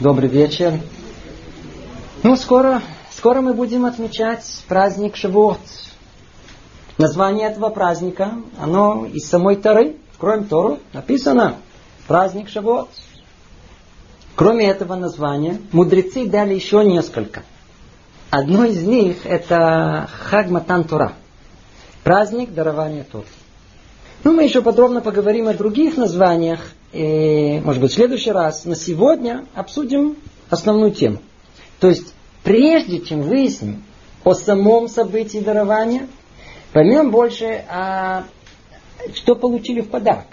Добрый вечер. Ну, скоро, скоро мы будем отмечать праздник Шавуот. Название этого праздника, оно из самой Тары, кроме Тору, написано праздник Шавуот. Кроме этого названия, мудрецы дали еще несколько. Одно из них это Хагматан Тора. Праздник дарования Торы. Ну, мы еще подробно поговорим о других названиях, и, может быть, в следующий раз. На сегодня обсудим основную тему. То есть, прежде чем выясним о самом событии дарования, поймем больше, а что получили в подарок.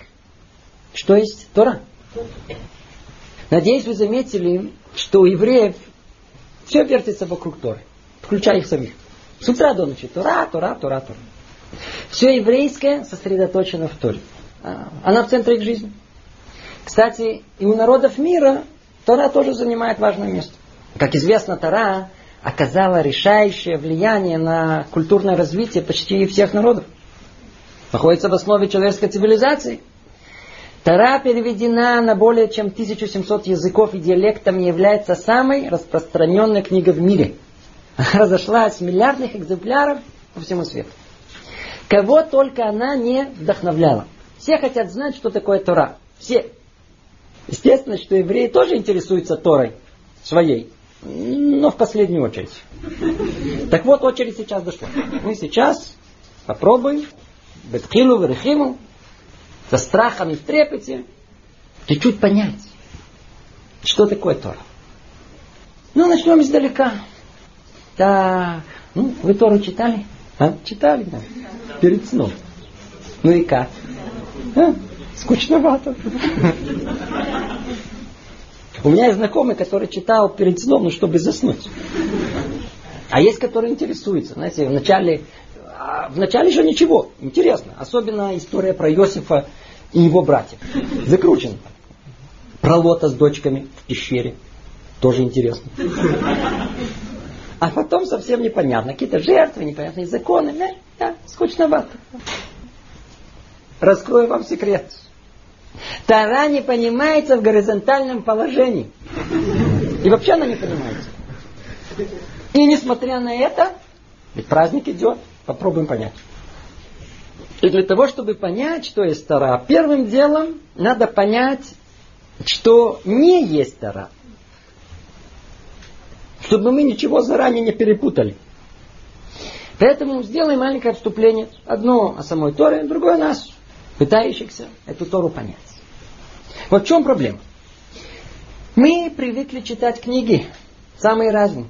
Что есть Тора. Надеюсь, вы заметили, что у евреев все вертится вокруг Торы, включая их самих. С утра до ночи Тора, Тора, Тора, Тора. Все еврейское сосредоточено в Торе. А, она в центре их жизни. Кстати, и у народов мира Тора тоже занимает важное место. Как известно, Тора оказала решающее влияние на культурное развитие почти всех народов. Находится в основе человеческой цивилизации. Тора переведена на более чем 1700 языков и диалектами является самой распространенной книгой в мире. Разошлась в миллиардных экземпляров по всему свету. Кого только она не вдохновляла. Все хотят знать, что такое Тора. Все. Естественно, что евреи тоже интересуются Торой своей, но в последнюю очередь. Так вот, очередь сейчас дошла. Мы сейчас попробуем Бетхилу, Верхиму, со страхом и в трепете, чуть-чуть понять, что такое Тора. Ну, начнем издалека. Так, ну, вы Тору читали? А? Читали, да? Перед сном. Ну и как? А? Скучновато. У меня есть знакомый, который читал перед сном, ну, чтобы заснуть. А есть, которые интересуются. Знаете, вначале, а вначале еще ничего. Интересно. Особенно история про Иосифа и его братьев. Закручено. Про Лота с дочками в пещере. Тоже интересно. А потом совсем непонятно. Какие-то жертвы, непонятные законы. Да, да, скучновато. Раскрою вам секрет. Тара не понимается в горизонтальном положении. И вообще она не понимается. И несмотря на это, ведь праздник идет, попробуем понять. И для того, чтобы понять, что есть Тара, первым делом надо понять, что не есть Тара. Чтобы мы ничего заранее не перепутали. Поэтому сделаем маленькое отступление. Одно о самой Торе, другое о нас, пытающихся эту Тору понять. Вот в чем проблема? Мы привыкли читать книги, самые разные.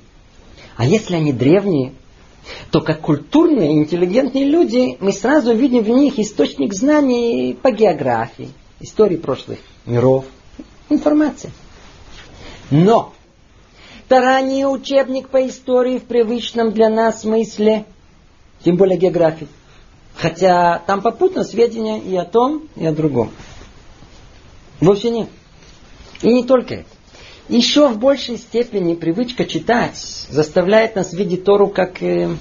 А если они древние, то как культурные, интеллигентные люди, мы сразу видим в них источник знаний по географии, истории прошлых миров, информация. Но Тара учебник по истории в привычном для нас смысле, тем более географии. Хотя там попутно сведения и о том, и о другом. Вовсе нет. И не только это. Еще в большей степени привычка читать заставляет нас видеть Тору как э,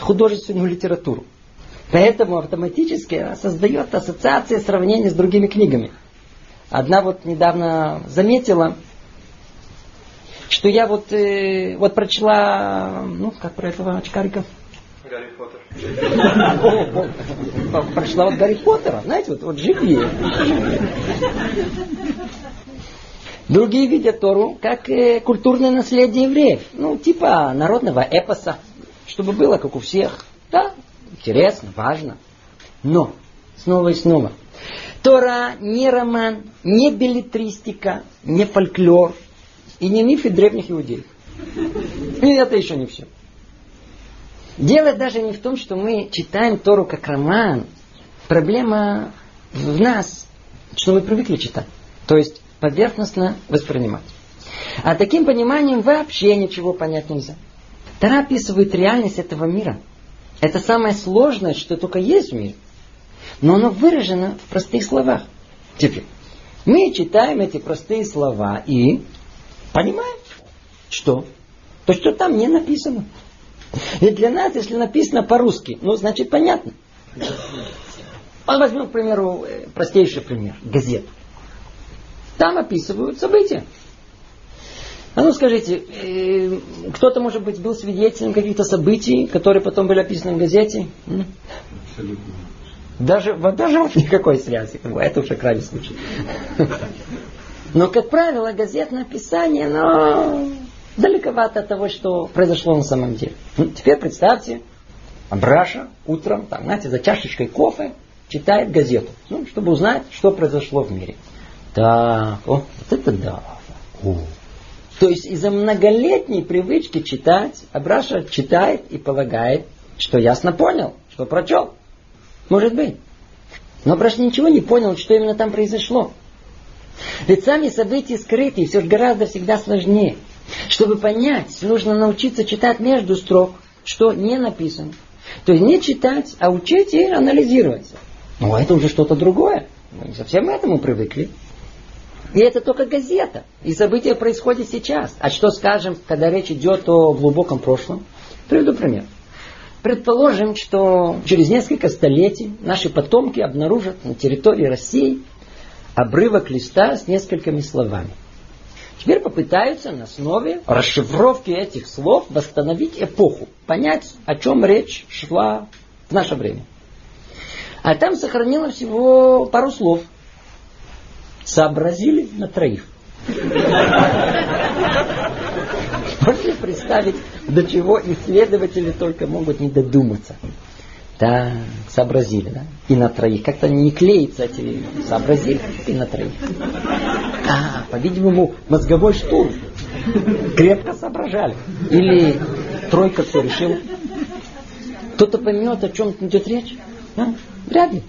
художественную литературу. Поэтому автоматически создает ассоциации сравнения с другими книгами. Одна вот недавно заметила, что я вот, э, вот прочла, ну, как про этого очкарика? Гарри Поттер. Прочла вот Гарри Поттера, знаете, вот, вот живее. Другие видят Тору как э, культурное наследие евреев. Ну, типа народного эпоса. Чтобы было, как у всех. Да, интересно, важно. Но, снова и снова. Тора не роман, не билетристика, не фольклор и не мифы древних иудеев. И это еще не все. Дело даже не в том, что мы читаем Тору как роман. Проблема в нас, что мы привыкли читать. То есть поверхностно воспринимать. А таким пониманием вообще ничего понять нельзя. Тара описывает реальность этого мира. Это самое сложное, что только есть в мире. Но оно выражено в простых словах. Теперь, мы читаем эти простые слова и понимаем, что? То, что там не написано. И для нас, если написано по-русски, ну, значит, понятно. Возьмем, к примеру, простейший пример. Газету. Там описывают события. Ну, скажите, э, кто-то, может быть, был свидетелем каких-то событий, которые потом были описаны в газете? Абсолютно. Даже, даже вот никакой связи. Это уже крайний случай. Но, как правило, газетное описание, но далековато от того, что произошло на самом деле. Ну, теперь представьте, Абраша утром, там, знаете, за чашечкой кофе читает газету, ну, чтобы узнать, что произошло в мире. Так, о, вот это да. О. То есть из-за многолетней привычки читать, Абраша читает и полагает, что ясно понял, что прочел. Может быть. Но Абраша ничего не понял, что именно там произошло. Ведь сами события скрыты, все же гораздо всегда сложнее. Чтобы понять, нужно научиться читать между строк, что не написано. То есть не читать, а учить и анализировать. Но это уже что-то другое. Мы не совсем к этому привыкли. И это только газета. И события происходят сейчас. А что скажем, когда речь идет о глубоком прошлом? Приведу пример. Предположим, что через несколько столетий наши потомки обнаружат на территории России обрывок листа с несколькими словами. Теперь попытаются на основе расшифровки этих слов восстановить эпоху, понять, о чем речь шла в наше время. А там сохранилось всего пару слов. Сообразили на троих. Можете представить, до чего исследователи только могут не додуматься. Да, сообразили, да? И на троих. Как-то не клеится эти сообразили и на троих. А, по-видимому, мозговой штурм. Крепко соображали. Или тройка все решила. Кто-то поймет, о чем идет речь? А? Вряд ли.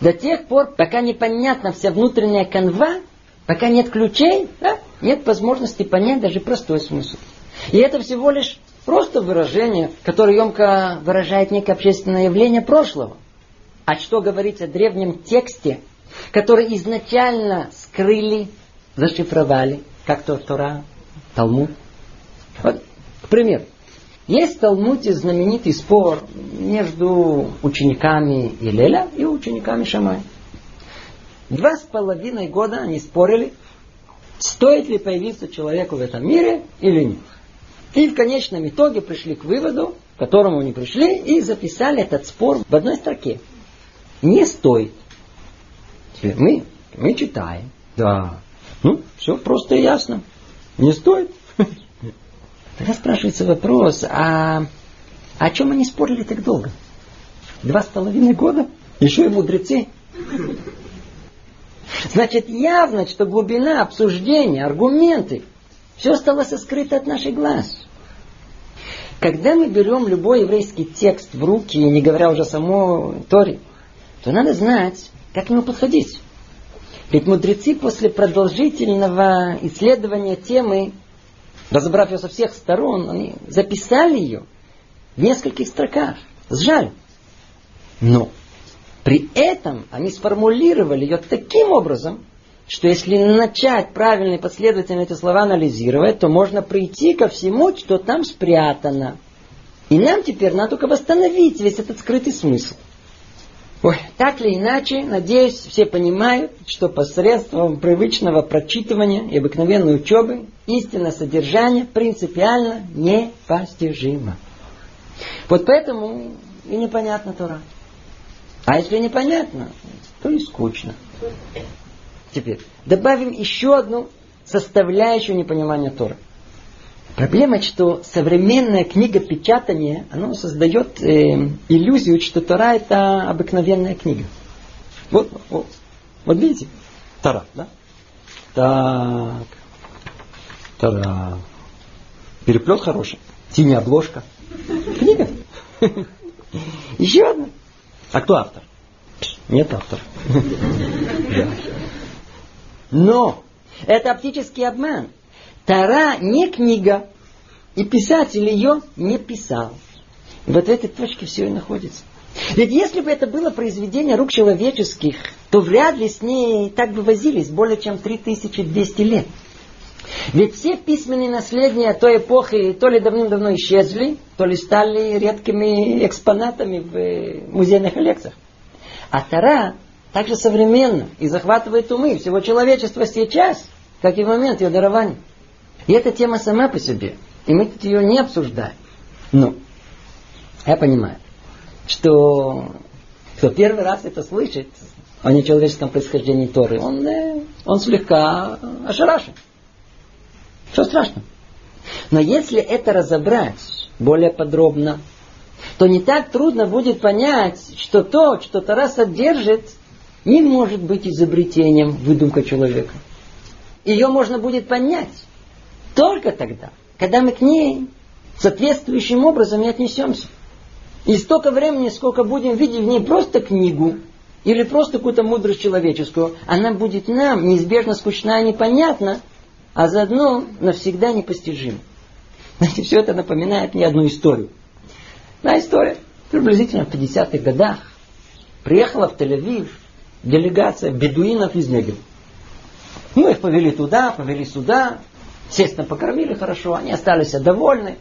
До тех пор, пока непонятна вся внутренняя канва, пока нет ключей, да, нет возможности понять даже простой смысл. И это всего лишь просто выражение, которое емко выражает некое общественное явление прошлого. А что говорить о древнем тексте, который изначально скрыли, зашифровали, как то Тора, Талмуд. Вот, к примеру, есть в Талмуде знаменитый спор между учениками Илеля и учениками Шамая. Два с половиной года они спорили, стоит ли появиться человеку в этом мире или нет. И в конечном итоге пришли к выводу, к которому они пришли, и записали этот спор в одной строке. Не стоит. Теперь мы, мы читаем. Да. Ну, все просто и ясно. Не стоит. Тогда спрашивается вопрос, а о чем они спорили так долго? Два с половиной года? Еще и мудрецы. Значит, явно, что глубина обсуждения, аргументы, все осталось скрыто от наших глаз. Когда мы берем любой еврейский текст в руки, не говоря уже само Торе, то надо знать, как к нему подходить. Ведь мудрецы после продолжительного исследования темы разобрав ее со всех сторон, они записали ее в нескольких строках, сжали. Но при этом они сформулировали ее таким образом, что если начать правильно и последовательно эти слова анализировать, то можно прийти ко всему, что там спрятано. И нам теперь надо только восстановить весь этот скрытый смысл. Ой, так или иначе, надеюсь, все понимают, что посредством привычного прочитывания и обыкновенной учебы истинное содержание принципиально непостижимо. Вот поэтому и непонятно Тора. А если непонятно, то и скучно. Теперь добавим еще одну составляющую непонимания Тора. Проблема, что современная книга печатания, создает э, иллюзию, что Тора это обыкновенная книга. Вот, вот, вот видите, Тора, да? Так, Тора. Переплет хороший, синяя обложка. Книга. Еще одна. А кто автор? Нет автора. Но это оптический обман. Тара не книга, и писатель ее не писал. И вот в этой точке все и находится. Ведь если бы это было произведение рук человеческих, то вряд ли с ней так бы возились более чем 3200 лет. Ведь все письменные наследия той эпохи то ли давным-давно исчезли, то ли стали редкими экспонатами в музейных коллекциях. А Тара также современна и захватывает умы всего человечества сейчас, как и в момент ее дарования. И эта тема сама по себе. И мы тут ее не обсуждаем. Но я понимаю, что кто первый раз это слышит о нечеловеческом происхождении Торы, он, э, он слегка ошарашен. Что страшно? Но если это разобрать более подробно, то не так трудно будет понять, что то, что Тора содержит, не может быть изобретением выдумка человека. Ее можно будет понять только тогда, когда мы к ней соответствующим образом и отнесемся. И столько времени, сколько будем видеть в ней просто книгу или просто какую-то мудрость человеческую, она будет нам неизбежно скучна и непонятна, а заодно навсегда непостижима. Знаете, все это напоминает мне одну историю. Одна история. Приблизительно в 50-х годах приехала в Тель-Авив делегация бедуинов из Негева. Ну, их повели туда, повели сюда. Естественно, покормили хорошо, они остались довольны.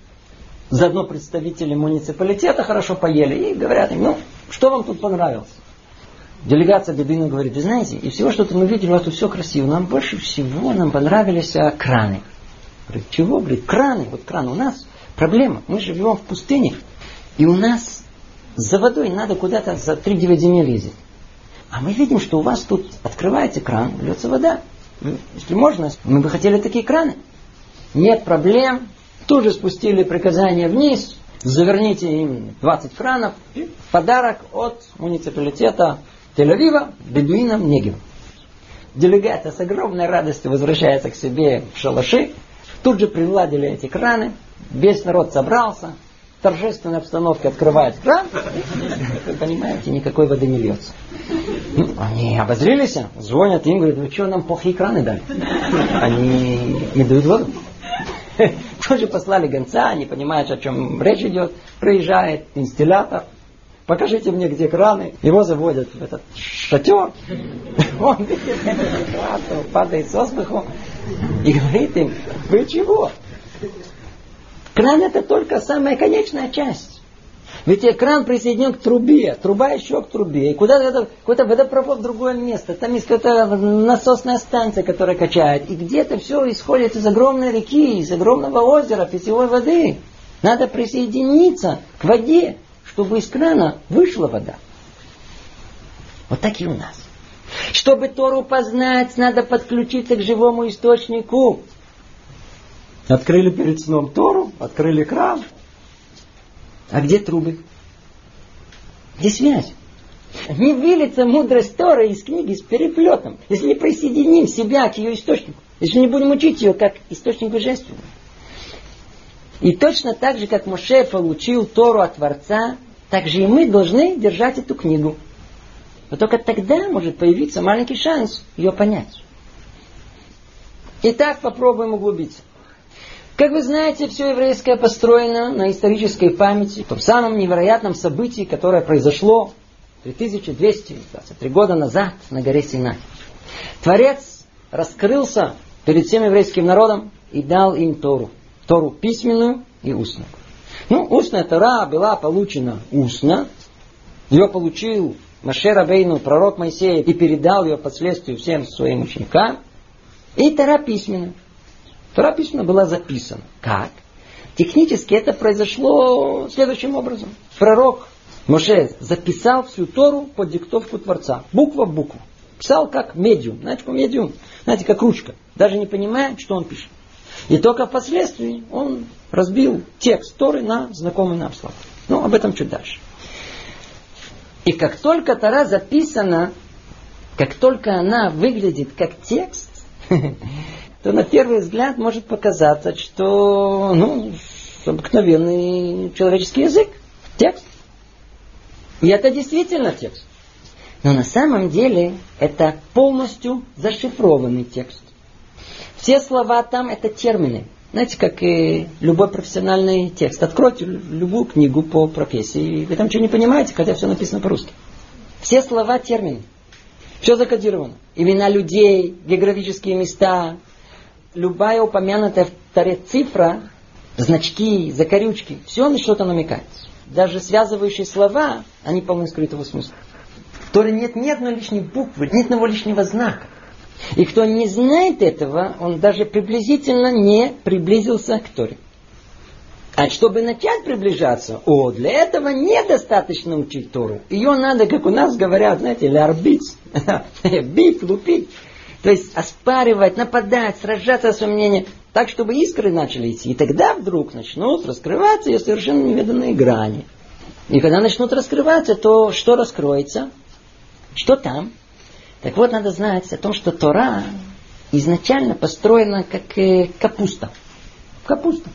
Заодно представители муниципалитета хорошо поели и говорят им, ну, что вам тут понравилось? Делегация Бедуина говорит, вы знаете, и всего, что мы видели, у вас тут все красиво. Нам больше всего нам понравились а, краны. Говорит, чего? Говорит, краны. Вот краны. У нас проблема. Мы живем в пустыне. И у нас за водой надо куда-то за 3-9 земель ездить. А мы видим, что у вас тут открывается кран, льется вода. Если можно, мы бы хотели такие краны. Нет проблем, Тут же спустили приказание вниз, заверните им 20 кранов. Подарок от муниципалитета Тель-Авива бедуинам Негев. Делегация с огромной радостью возвращается к себе в шалаши. Тут же приладили эти краны. Весь народ собрался. Торжественной обстановке открывает кран. Вы понимаете, никакой воды не льется. Ну, они обозрелись, звонят им, говорят, вы что нам плохие краны дали? Они не дают воду. Тоже послали гонца, не понимает, о чем речь идет. Приезжает инстиллятор. Покажите мне, где краны. Его заводят в этот шатер. Он видит этот падает со смеху. И говорит им, вы чего? Кран это только самая конечная часть. Ведь экран присоединен к трубе, труба еще к трубе. И куда-то какой-то водопровод в другое место. Там есть какая-то насосная станция, которая качает. И где-то все исходит из огромной реки, из огромного озера, питьевой воды. Надо присоединиться к воде, чтобы из крана вышла вода. Вот так и у нас. Чтобы Тору познать, надо подключиться к живому источнику. Открыли перед сном Тору, открыли кран, а где трубы? Где связь? Не вылится мудрость Торы из книги с переплетом, если не присоединим себя к ее источнику, если не будем учить ее как источник божественный. И точно так же, как Моше получил Тору от Творца, так же и мы должны держать эту книгу. Но только тогда может появиться маленький шанс ее понять. Итак, попробуем углубиться. Как вы знаете, все еврейское построено на исторической памяти, том самом невероятном событии, которое произошло 3223 года назад на горе Синай. Творец раскрылся перед всем еврейским народом и дал им Тору. Тору письменную и устную. Ну, устная Тора была получена устно. Ее получил Маше Рабейну, пророк Моисея, и передал ее впоследствии всем своим ученикам. И Тора письменная. Тора письменно была записана. Как? Технически это произошло следующим образом. Пророк Моше записал всю Тору под диктовку Творца. Буква в букву. Писал как медиум. Знаете, как медиум? Знаете, как ручка. Даже не понимая, что он пишет. И только впоследствии он разбил текст Торы на знакомый нам слова. Ну, об этом чуть дальше. И как только Тора записана, как только она выглядит как текст, то на первый взгляд может показаться, что ну, обыкновенный человеческий язык, текст. И это действительно текст. Но на самом деле это полностью зашифрованный текст. Все слова там это термины. Знаете, как и любой профессиональный текст. Откройте любую книгу по профессии, и вы там ничего не понимаете, хотя все написано по-русски. Все слова термины. Все закодировано. Имена людей, географические места, любая упомянутая в Таре цифра, значки, закорючки, все на что-то намекает. Даже связывающие слова, они полны скрытого смысла. В Торе нет ни одной лишней буквы, ни одного лишнего знака. И кто не знает этого, он даже приблизительно не приблизился к Торе. А чтобы начать приближаться, о, для этого недостаточно учить Тору. Ее надо, как у нас говорят, знаете, лярбить, бить, лупить. То есть оспаривать, нападать, сражаться с мнением, так, чтобы искры начали идти. И тогда вдруг начнут раскрываться ее совершенно невиданные грани. И когда начнут раскрываться, то что раскроется? Что там? Так вот, надо знать о том, что Тора изначально построена как э, капуста. Капуста.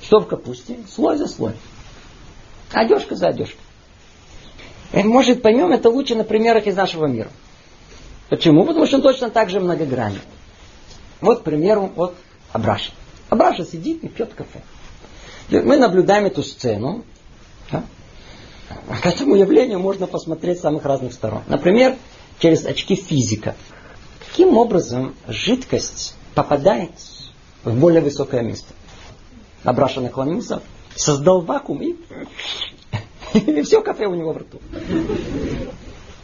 Что в капусте? Слой за слой. Одежка за одежкой. Э, может, поймем это лучше на примерах из нашего мира. Почему? Потому что он точно так же многогранен. Вот, к примеру, вот Абраша. Абраша сидит и пьет кафе. Мы наблюдаем эту сцену. Да? К этому явлению можно посмотреть с самых разных сторон. Например, через очки физика. Каким образом жидкость попадает в более высокое место? Абраша наклонился, создал вакуум и, и все кафе у него в рту.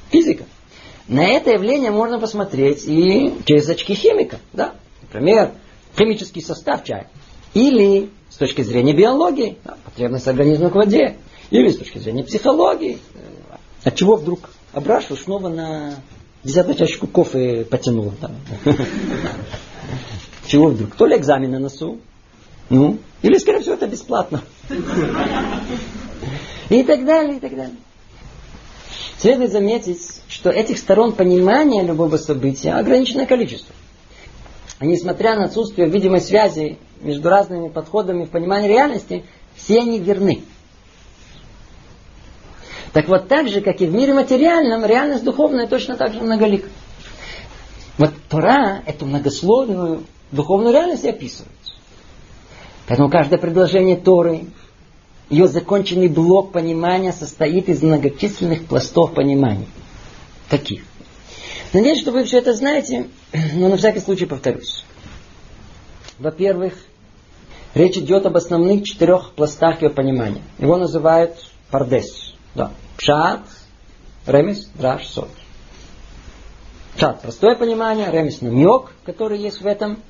Физика. На это явление можно посмотреть и через очки химика. Да? Например, химический состав чая. Или с точки зрения биологии, да, потребность организма к воде. Или с точки зрения психологии. От чего вдруг Абрашу снова на десятую чашечку кофе потянул. Да. Чего вдруг? То ли экзамен на носу, ну, или, скорее всего, это бесплатно. И так далее, и так далее. Следует заметить, что этих сторон понимания любого события ограниченное количество. А несмотря на отсутствие видимой связи между разными подходами в понимании реальности, все они верны. Так вот, так же, как и в мире материальном, реальность духовная точно так же многолика. Вот Тора эту многословную духовную реальность описывает. Поэтому каждое предложение Торы ее законченный блок понимания состоит из многочисленных пластов понимания. Каких? Надеюсь, что вы все это знаете, но на всякий случай повторюсь. Во-первых, речь идет об основных четырех пластах ее понимания. Его называют пардес. Да. Пшат, ремес, драш, сот. Пшат – простое понимание, ремес – намек, который есть в этом,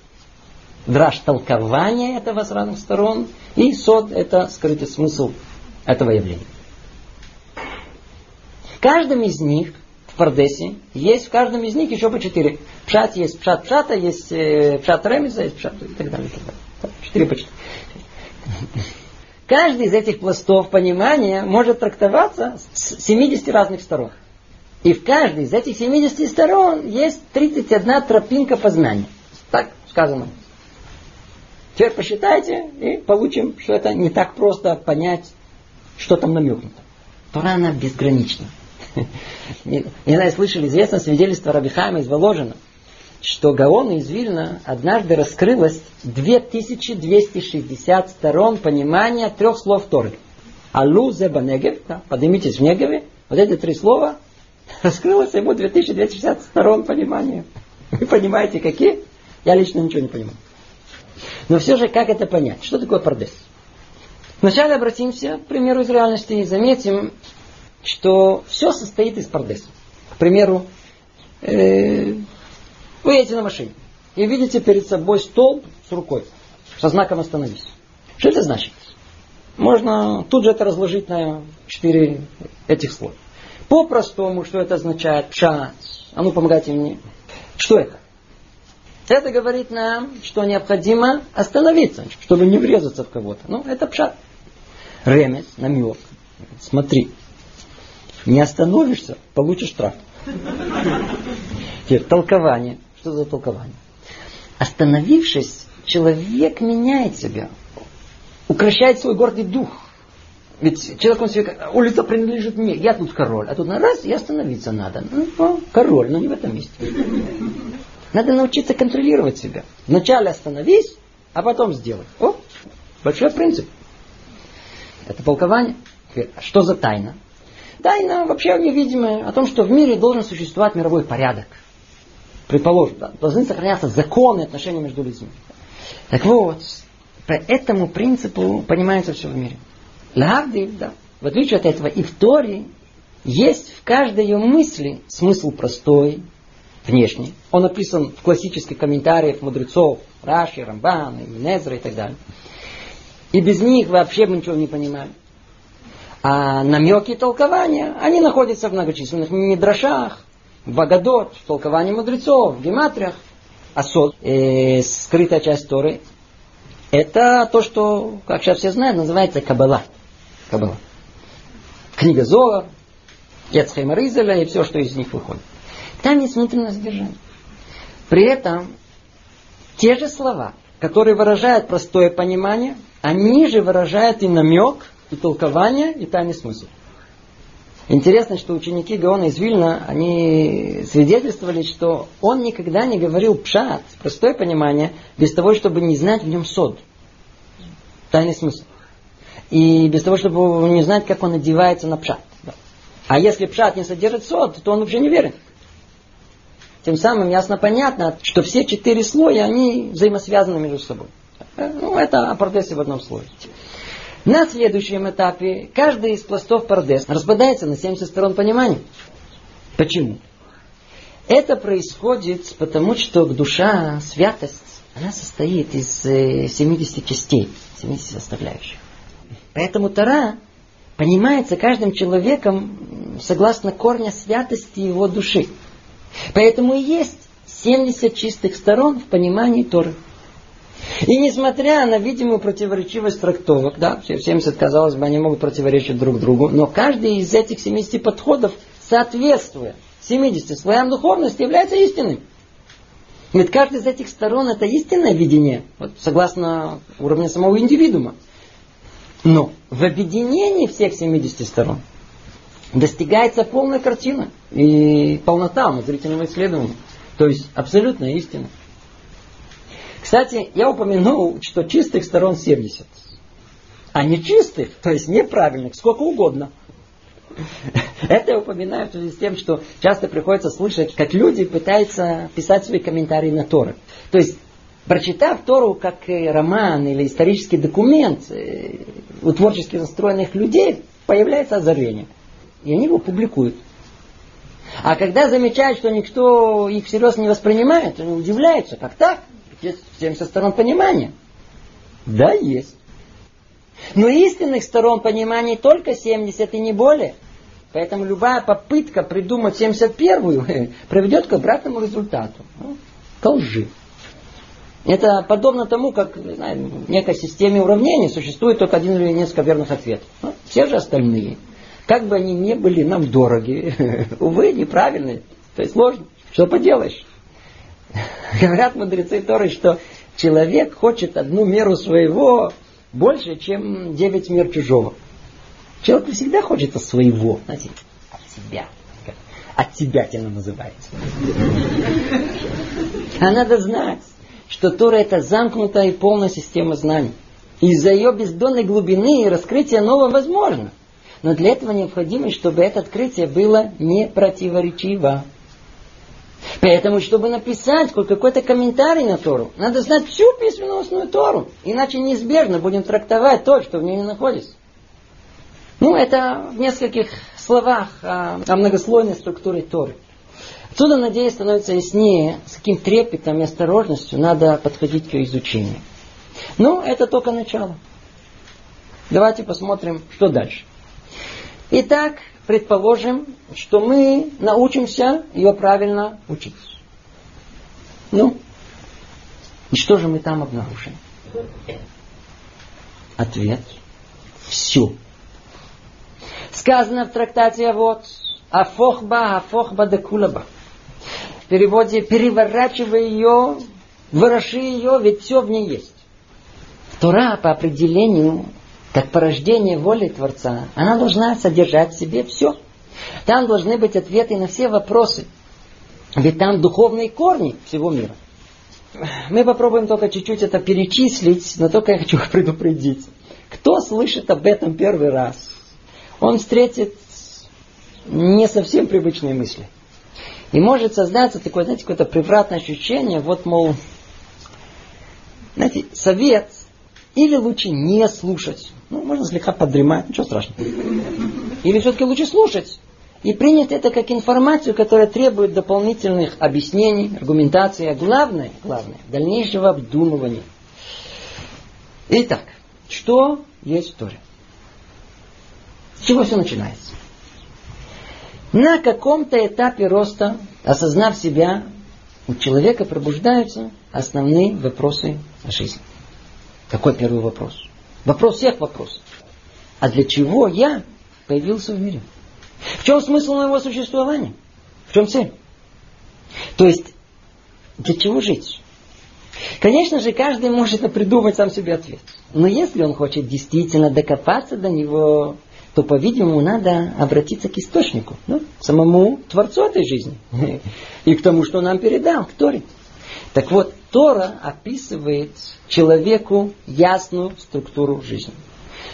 драж толкование этого с разных сторон, и сод это скрытый смысл этого явления. В каждом из них, в Пардесе, есть в каждом из них еще по четыре. Пшат есть пшат пшата, есть э, пшат ремеза, есть пшат и так далее. И так далее. Четыре по четыре. Каждый из этих пластов понимания может трактоваться с 70 разных сторон. И в каждой из этих 70 сторон есть 31 тропинка познания. Так сказано. Теперь посчитайте и получим, что это не так просто понять, что там намекнуто. Тора, она безгранична. Не, знаю, слышали известное свидетельство Рабихайма из Воложина, что Гаону из Вильна однажды раскрылось 2260 сторон понимания трех слов Торы. Алу зеба негев, поднимитесь в Негове, вот эти три слова, раскрылось ему 2260 сторон понимания. Вы понимаете, какие? Я лично ничего не понимаю. Но все же, как это понять? Что такое пардес? Вначале обратимся к примеру из реальности и заметим, что все состоит из пардеса. К примеру, э, вы едете на машине и видите перед собой столб с рукой, со знаком «Остановись». Что это значит? Можно тут же это разложить на четыре этих слова. По-простому, что это означает? Пшат. А ну, помогайте мне. Что это? Это говорит нам, что необходимо остановиться, чтобы не врезаться в кого-то. Ну, это пшат. Ремес, намек. Смотри, не остановишься, получишь штраф. Теперь толкование. Что за толкование? Остановившись, человек меняет себя. Укращает свой гордый дух. Ведь человек, он себе, улица принадлежит мне, я тут король, а тут на раз и остановиться надо. Ну, король, но не в этом месте. Надо научиться контролировать себя. Вначале остановись, а потом сделай. О, большой принцип. Это толкование. Что за тайна? Тайна вообще невидимая о том, что в мире должен существовать мировой порядок. Предположим, должны сохраняться законы отношения между людьми. Так вот, по этому принципу понимается все в мире. Лавдив, да. В отличие от этого, и в Торе есть в каждой ее мысли смысл простой, внешний. Он написан в классических комментариях мудрецов Раши, Рамбан, Незра и так далее. И без них вообще мы ничего не понимаем. А намеки и толкования, они находятся в многочисленных мидрашах, в Багадот, в толковании мудрецов, в гематриях. А сод, э, скрытая часть Торы, это то, что, как сейчас все знают, называется Кабала. Кабала. Книга Зора, Ецхайма Ризеля и все, что из них выходит. Там есть внутреннее содержание. При этом те же слова, которые выражают простое понимание, они же выражают и намек, и толкование, и тайный смысл. Интересно, что ученики Гаона из Вильна, они свидетельствовали, что он никогда не говорил пшат, простое понимание, без того, чтобы не знать в нем сод. Тайный смысл. И без того, чтобы не знать, как он одевается на пшат. А если пшат не содержит сод, то он вообще не верен. Тем самым ясно понятно, что все четыре слоя, они взаимосвязаны между собой. Ну, это о Пардесе в одном слое. На следующем этапе каждый из пластов Пардес распадается на 70 сторон понимания. Почему? Это происходит потому, что душа, святость, она состоит из 70 э, частей, 70 составляющих. Поэтому Тара понимается каждым человеком согласно корня святости его души. Поэтому и есть 70 чистых сторон в понимании Торы. И несмотря на видимую противоречивость трактовок, да, все 70, казалось бы, они могут противоречить друг другу, но каждый из этих 70 подходов, соответствуя 70 слоям духовности, является истиной. Ведь каждый из этих сторон это истинное видение, вот, согласно уровню самого индивидуума. Но в объединении всех 70 сторон достигается полная картина и полнота зрительного исследования. То есть абсолютная истина. Кстати, я упомянул, что чистых сторон 70. А нечистых, то есть неправильных, сколько угодно. Это я упоминаю в связи с тем, что часто приходится слышать, как люди пытаются писать свои комментарии на Торы. То есть, прочитав Тору как роман или исторический документ, э, у творчески настроенных людей появляется озарение. И они его публикуют. А когда замечают, что никто их всерьез не воспринимает, они удивляются, как так? Есть 70 сторон понимания. Да, есть. Но истинных сторон понимания только 70 и не более. Поэтому любая попытка придумать 71-ю приведет к обратному результату. Ну, к лжи. Это подобно тому, как знаю, в некой системе уравнений существует только один или несколько верных ответов. Ну, все же остальные, как бы они ни были нам дороги, увы, неправильные. То есть сложно. Что поделаешь? Говорят мудрецы Торы, что человек хочет одну меру своего больше, чем девять мер чужого. Человек всегда хочет от своего, знаете, от себя. От тебя тебя называется. А надо знать, что Тора это замкнутая и полная система знаний. Из-за ее бездонной глубины раскрытие нового возможно. Но для этого необходимо, чтобы это открытие было не противоречиво. Поэтому, чтобы написать какой-то комментарий на Тору, надо знать всю письменностную Тору. Иначе неизбежно будем трактовать то, что в ней не находится. Ну, это в нескольких словах о, о многослойной структуре Торы. Отсюда, надеюсь, становится яснее, с каким трепетом и осторожностью надо подходить к ее изучению. Но это только начало. Давайте посмотрим, что дальше. Итак, предположим, что мы научимся ее правильно учить. Ну, и что же мы там обнаружим? Ответ. Все. Сказано в трактате вот Афохба, Афохба да Кулаба. В переводе переворачивай ее, вороши ее, ведь все в ней есть. Тора по определению как порождение воли Творца, она должна содержать в себе все. Там должны быть ответы на все вопросы. Ведь там духовные корни всего мира. Мы попробуем только чуть-чуть это перечислить, но только я хочу предупредить. Кто слышит об этом первый раз, он встретит не совсем привычные мысли. И может создаться такое, знаете, какое-то превратное ощущение, вот, мол, знаете, совет или лучше не слушать. Ну, можно слегка подремать, ничего страшного. Или все-таки лучше слушать и принять это как информацию, которая требует дополнительных объяснений, аргументации, а главное, главное, дальнейшего обдумывания. Итак, что есть Торе? С чего все начинается? На каком-то этапе роста, осознав себя, у человека пробуждаются основные вопросы о жизни. Какой первый вопрос? Вопрос всех вопросов. А для чего я появился в мире? В чем смысл моего существования? В чем цель? То есть, для чего жить? Конечно же, каждый может придумать сам себе ответ. Но если он хочет действительно докопаться до него, то, по-видимому, надо обратиться к источнику, ну, к самому Творцу этой жизни. И к тому, что нам передал, к Торе. Так вот, Тора описывает человеку ясную структуру жизни.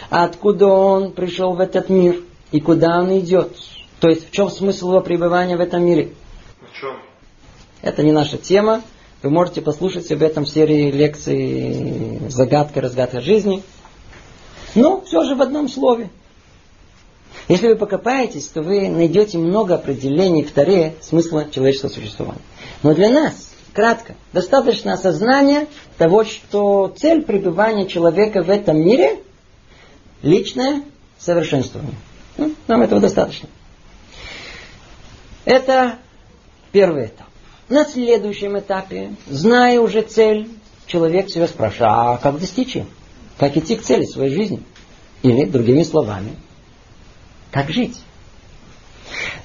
Откуда он пришел в этот мир и куда он идет. То есть в чем смысл его пребывания в этом мире. В чем? Это не наша тема. Вы можете послушать об этом в серии лекций «Загадка, разгадка жизни». Но все же в одном слове. Если вы покопаетесь, то вы найдете много определений в Таре смысла человеческого существования. Но для нас, кратко, достаточно осознания того, что цель пребывания человека в этом мире – личное совершенствование. Ну, нам этого достаточно. Это первый этап. На следующем этапе, зная уже цель, человек себя спрашивает, а как достичь ее? Как идти к цели своей жизни? Или, другими словами, как жить?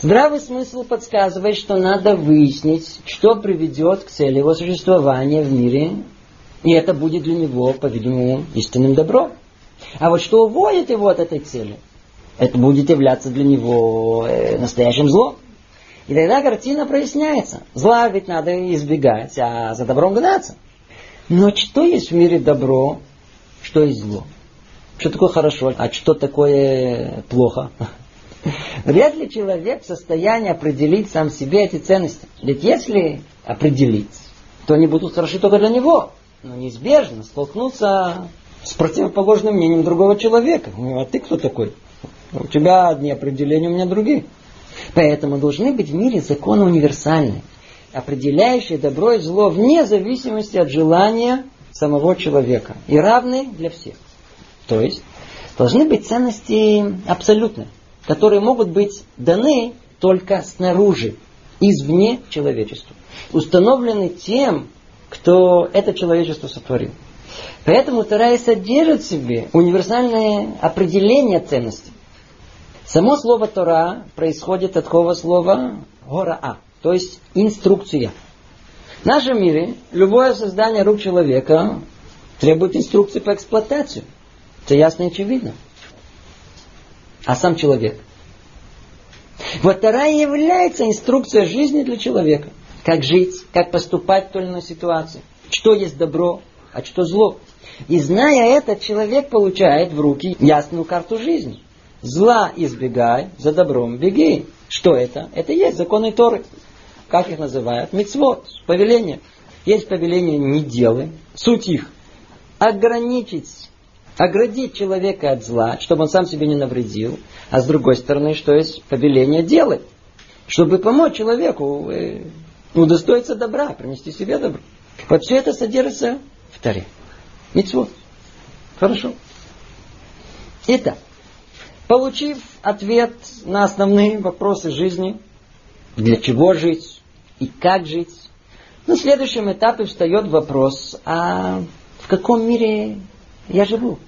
Здравый смысл подсказывает, что надо выяснить, что приведет к цели его существования в мире, и это будет для него, по-видимому, истинным добром. А вот что уводит его от этой цели, это будет являться для него э, настоящим злом. И тогда картина проясняется. Зла ведь надо избегать, а за добром гнаться. Но что есть в мире добро, что есть зло? Что такое хорошо, а что такое плохо? Вряд ли человек в состоянии определить сам себе эти ценности. Ведь если определить, то они будут хороши только для него. Но неизбежно столкнуться с противоположным мнением другого человека. Ну, а ты кто такой? У тебя одни определения, у меня другие. Поэтому должны быть в мире законы универсальные, определяющие добро и зло вне зависимости от желания самого человека и равные для всех. То есть должны быть ценности абсолютные которые могут быть даны только снаружи, извне человечеству, установлены тем, кто это человечество сотворил. Поэтому Тарай содержит в себе универсальное определение ценности. Само слово Тора происходит от такого слова гораа, то есть инструкция. В нашем мире любое создание рук человека требует инструкции по эксплуатации. Это ясно и очевидно а сам человек. Вот Тара является инструкцией жизни для человека. Как жить, как поступать в той или иной ситуации. Что есть добро, а что зло. И зная это, человек получает в руки ясную карту жизни. Зла избегай, за добром беги. Что это? Это есть законы Торы. Как их называют? Мицвод, повеление. Есть повеление не делай. Суть их ограничить оградить человека от зла, чтобы он сам себе не навредил, а с другой стороны, что есть повеление делать, чтобы помочь человеку э, удостоиться добра, принести себе добро. Вот все это содержится в Таре. Митцвот. Хорошо. Итак, получив ответ на основные вопросы жизни, для чего жить и как жить, на следующем этапе встает вопрос, а в каком мире я живу?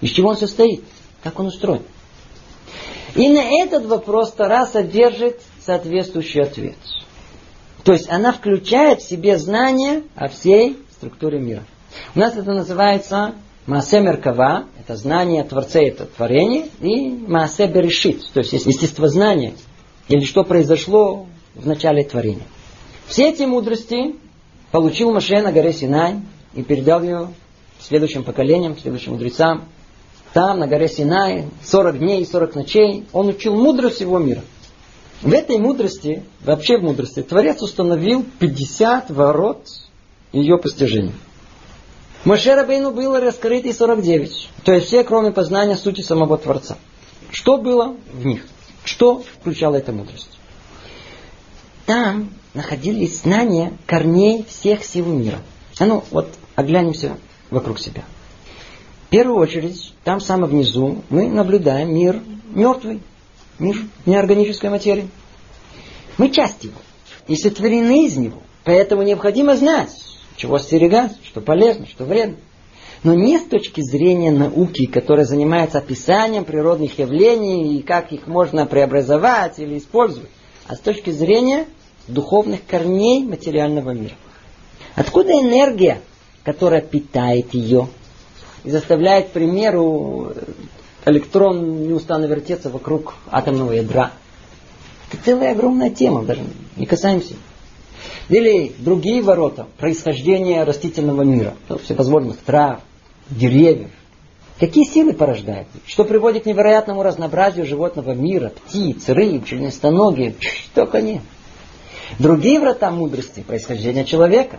Из чего он состоит? Как он устроен? И на этот вопрос Тара содержит соответствующий ответ. То есть она включает в себе знание о всей структуре мира. У нас это называется Маасе Меркава, это знание о Творце, это творение, и Маасе Берешит, то есть естествознание, или что произошло в начале творения. Все эти мудрости получил Маше на горе Синай и передал ее следующим поколениям, следующим мудрецам, там, на горе Синай, 40 дней и 40 ночей, он учил мудрость всего мира. В этой мудрости, вообще в мудрости, Творец установил 50 ворот ее постижения. Моше Рабейну было раскрыто и 49. То есть все, кроме познания сути самого Творца. Что было в них? Что включала эта мудрость? Там находились знания корней всех сил мира. А ну, вот оглянемся вокруг себя. В первую очередь, там самое внизу мы наблюдаем мир мертвый, мир неорганической материи. Мы часть его и сотворены из него. Поэтому необходимо знать, чего остерегать, что полезно, что вредно. Но не с точки зрения науки, которая занимается описанием природных явлений и как их можно преобразовать или использовать, а с точки зрения духовных корней материального мира. Откуда энергия, которая питает ее и заставляет, к примеру, электрон неустанно вертеться вокруг атомного ядра? Это целая огромная тема, даже не касаемся. Или другие ворота происхождения растительного мира, всевозможных трав, деревьев. Какие силы порождают? Что приводит к невероятному разнообразию животного мира, птиц, рыб, членистоногие, только нет. Другие врата мудрости происхождения человека.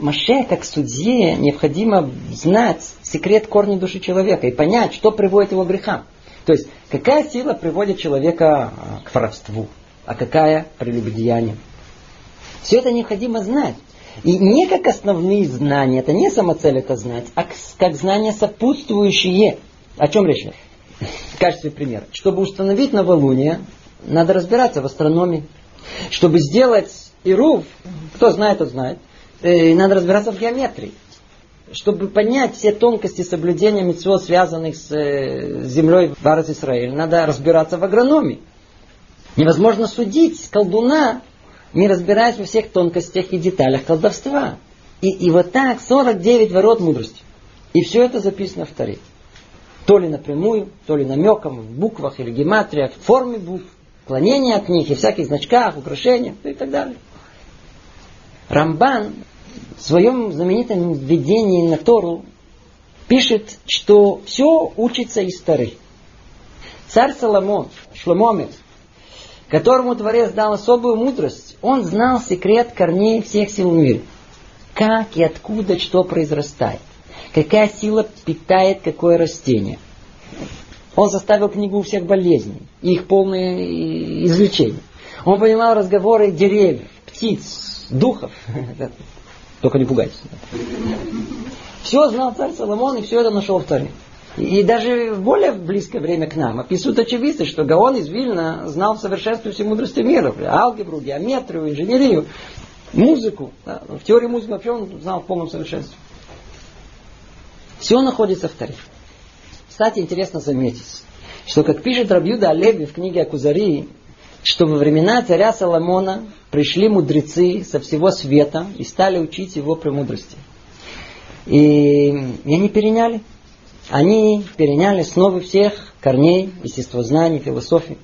Маше, как судье, необходимо знать секрет корня души человека и понять, что приводит его к грехам. То есть, какая сила приводит человека а, к воровству, а какая прелюбодеянию. Все это необходимо знать. И не как основные знания, это не самоцель это знать, а как знания сопутствующие. О чем речь? В качестве примера. Чтобы установить новолуние, надо разбираться в астрономии. Чтобы сделать Ирув, кто знает, тот знает, э, надо разбираться в геометрии. Чтобы понять все тонкости соблюдения митцвот, связанных с э, землей в Арас Израиль, надо разбираться в агрономии. Невозможно судить колдуна не разбираясь во всех тонкостях и деталях колдовства. И, и вот так 49 ворот мудрости. И все это записано в Таре. То ли напрямую, то ли намеком, в буквах или гематриях, в форме букв, клонение от них и всяких значках, украшениях и так далее. Рамбан в своем знаменитом введении на Тору пишет, что все учится из Торы. Царь Соломон, Шломомец, которому Творец дал особую мудрость, он знал секрет корней всех сил мира. Как и откуда что произрастает. Какая сила питает какое растение. Он составил книгу всех болезней и их полное излечение. Он понимал разговоры деревьев, птиц, духов. Только не пугайтесь. Все знал царь Соломон и все это нашел в Таре. И даже в более близкое время к нам описывают очевидцы, что Гаон из Вильна знал в совершенстве все мудрости мира. Алгебру, геометрию, инженерию, музыку. Да. В теории музыки вообще он знал в полном совершенстве. Все находится в Таре. Кстати, интересно заметить, что, как пишет Рабьюда Алеви в книге Акузари, что во времена царя Соломона пришли мудрецы со всего света и стали учить его премудрости. И, они переняли они переняли основы всех корней естествознаний, философии.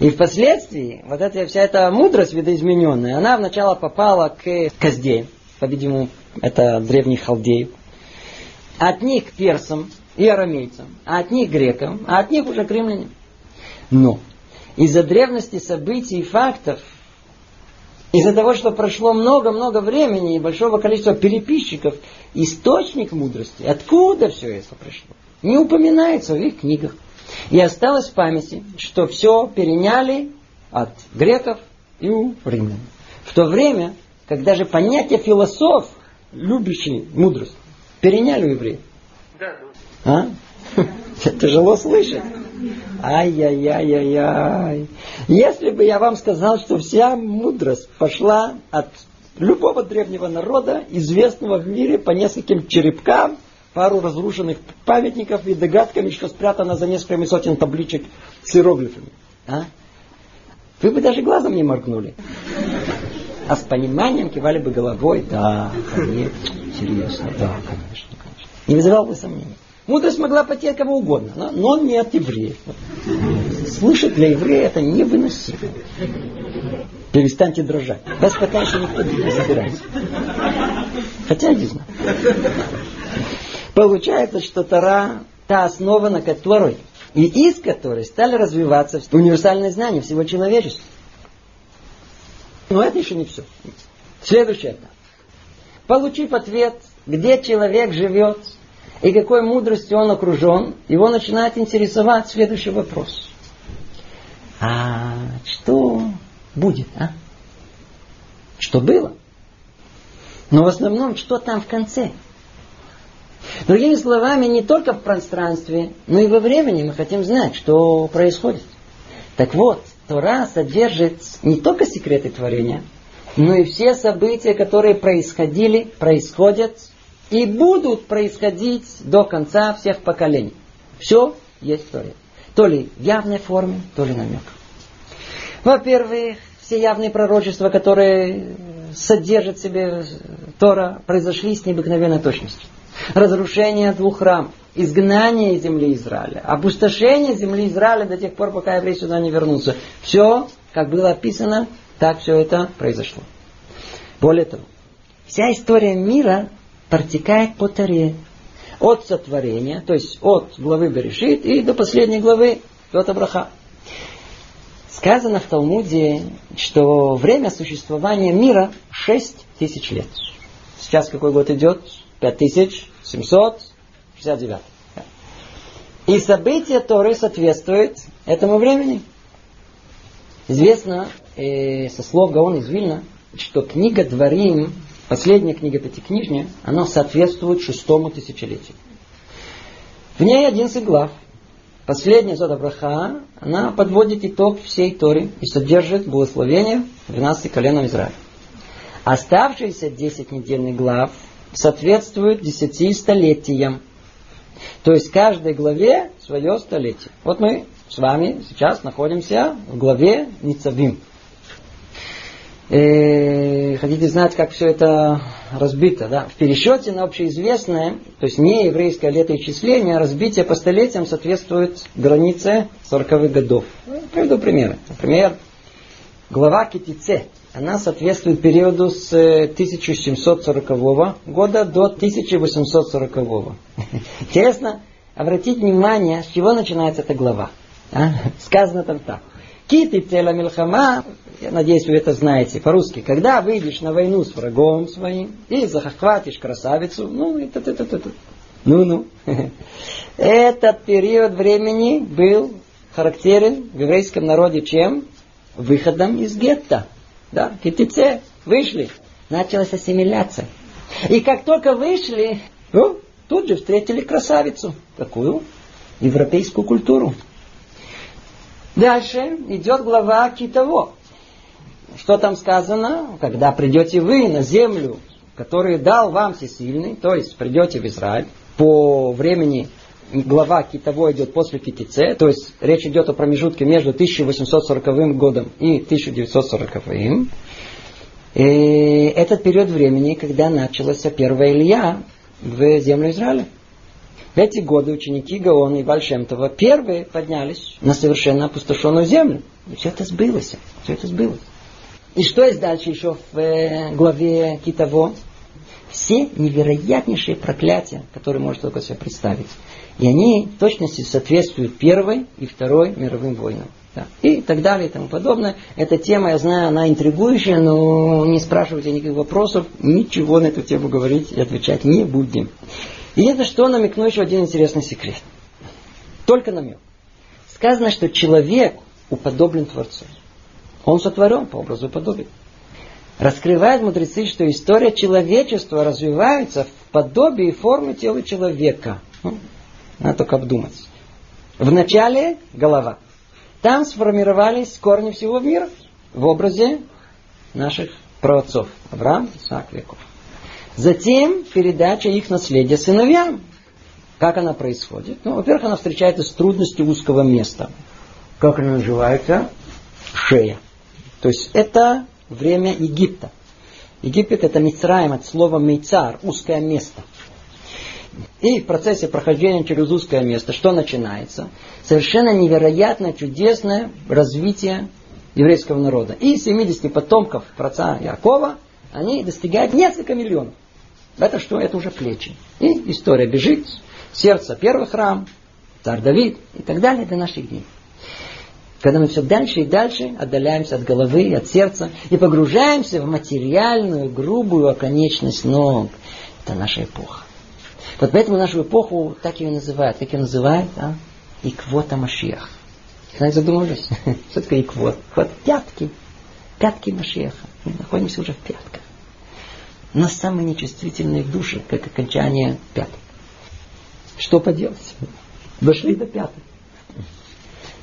И впоследствии вот эта вся эта мудрость видоизмененная, она вначале попала к Каздеям, по-видимому, это древний халдеев, от них к персам и арамейцам, а от них к грекам, а от них уже к римлянам. Но из-за древности событий и фактов, из-за того, что прошло много-много времени и большого количества переписчиков, источник мудрости, откуда все это пришло, не упоминается в их книгах. И осталось в памяти, что все переняли от греков и у римлян. В то время, когда же понятие философ, любящий мудрость, переняли у евреев. А? Тяжело слышать. Ай-яй-яй-яй-яй. Если бы я вам сказал, что вся мудрость пошла от любого древнего народа, известного в мире по нескольким черепкам, пару разрушенных памятников и догадками, что спрятано за несколькими сотен табличек с иероглифами. А? Вы бы даже глазом не моргнули. А с пониманием кивали бы головой. Да, конечно, серьезно, да, конечно, конечно. Не вызывал бы сомнений. Мудрость могла от кого угодно, но, не от евреев. Слышать для еврея это невыносимо. Перестаньте дрожать. Вас пока еще никто не забирается. Хотя не знаю. Получается, что Тара та основа, на которой и из которой стали развиваться универсальные знания всего человечества. Но это еще не все. Следующее. Получив ответ, где человек живет и какой мудростью он окружен, его начинает интересовать следующий вопрос. А что будет, а? Что было? Но в основном, что там в конце? Другими словами, не только в пространстве, но и во времени мы хотим знать, что происходит. Так вот, Тора содержит не только секреты творения, но и все события, которые происходили, происходят и будут происходить до конца всех поколений. Все есть Торе. То ли в явной форме, то ли намек. Во-первых, все явные пророчества, которые содержат в себе Тора, произошли с необыкновенной точностью. Разрушение двух храмов, изгнание из земли Израиля, опустошение земли Израиля до тех пор, пока евреи сюда не вернутся. Все, как было описано, так все это произошло. Более того, вся история мира протекает по Торе. От сотворения, то есть от главы Берешит и до последней главы от Абраха. Сказано в Талмуде, что время существования мира 6 тысяч лет. Сейчас какой год идет? 5769. И события Торы соответствуют этому времени. Известно э, со слов Гаона из Вильна, что книга Дворим, последняя книга Пятикнижня, она соответствует шестому тысячелетию. В ней 11 глав. Последняя Зода Браха, она подводит итог всей Торе и содержит благословение 12 коленам Израиля. Оставшиеся 10 недельных глав соответствуют 10 столетиям. То есть каждой главе свое столетие. Вот мы с вами сейчас находимся в главе Ницавим. И хотите знать, как все это разбито, да? В пересчете на общеизвестное, то есть не еврейское летоисчисление, разбитие по столетиям соответствует границе 40-х годов. Ну, приведу примеры. Например, глава Китице, она соответствует периоду с 1740 года до 1840. Интересно обратить внимание, с чего начинается эта глава. А? Сказано там так. Кит и целя милхама, я надеюсь, вы это знаете по-русски, когда выйдешь на войну с врагом своим и захватишь красавицу, ну, это, это, это, это. Ну-ну. Этот период времени был характерен в еврейском народе чем? Выходом из гетто. Да, китице, вышли. Началась ассимиляция. И как только вышли, ну, тут же встретили красавицу. Какую? Европейскую культуру. Дальше идет глава Китово. Что там сказано? Когда придете вы на землю, которую дал вам всесильный, то есть придете в Израиль, по времени глава Китово идет после Китице, то есть речь идет о промежутке между 1840 годом и 1940. И этот период времени, когда началась первая Илья в землю Израиля. В эти годы ученики Гаона и Бальшемтова первые поднялись на совершенно опустошенную землю. И все это сбылось. Все это сбылось. И что есть дальше еще в э, главе Китово? Все невероятнейшие проклятия, которые можно только себе представить. И они в точности соответствуют Первой и Второй мировым войнам. Да. И так далее и тому подобное. Эта тема, я знаю, она интригующая, но не спрашивайте никаких вопросов, ничего на эту тему говорить и отвечать не будем. И это что намекну еще один интересный секрет. Только намек. Сказано, что человек уподоблен Творцу. Он сотворен по образу и подобию. Раскрывают мудрецы, что история человечества развивается в подобии и форме тела человека. Ну, надо только обдумать. Вначале голова. Там сформировались корни всего мира в образе наших праотцов. Авраам, Исаак, Яков. Затем передача их наследия сыновьям. Как она происходит? Ну, во-первых, она встречается с трудностью узкого места. Как она называется? Шея. То есть это время Египта. Египет это Мицраем от слова мейцар, узкое место. И в процессе прохождения через узкое место что начинается? Совершенно невероятно чудесное развитие еврейского народа. И 70 потомков праца Якова, они достигают несколько миллионов. Это что? Это уже плечи. И история бежит. Сердце первый храм, царь Давид и так далее до наших дней. Когда мы все дальше и дальше отдаляемся от головы, от сердца и погружаемся в материальную, грубую оконечность ног. Это наша эпоха. Вот поэтому нашу эпоху так ее называют. Как ее называют? А? Иквота Машиах. Знаете, задумывались? Что такое иквот? Вот пятки. Пятки Машеха. Мы находимся уже в пятках. У нас самые нечувствительные души, как окончание пяток. Что поделать? Дошли до пяток.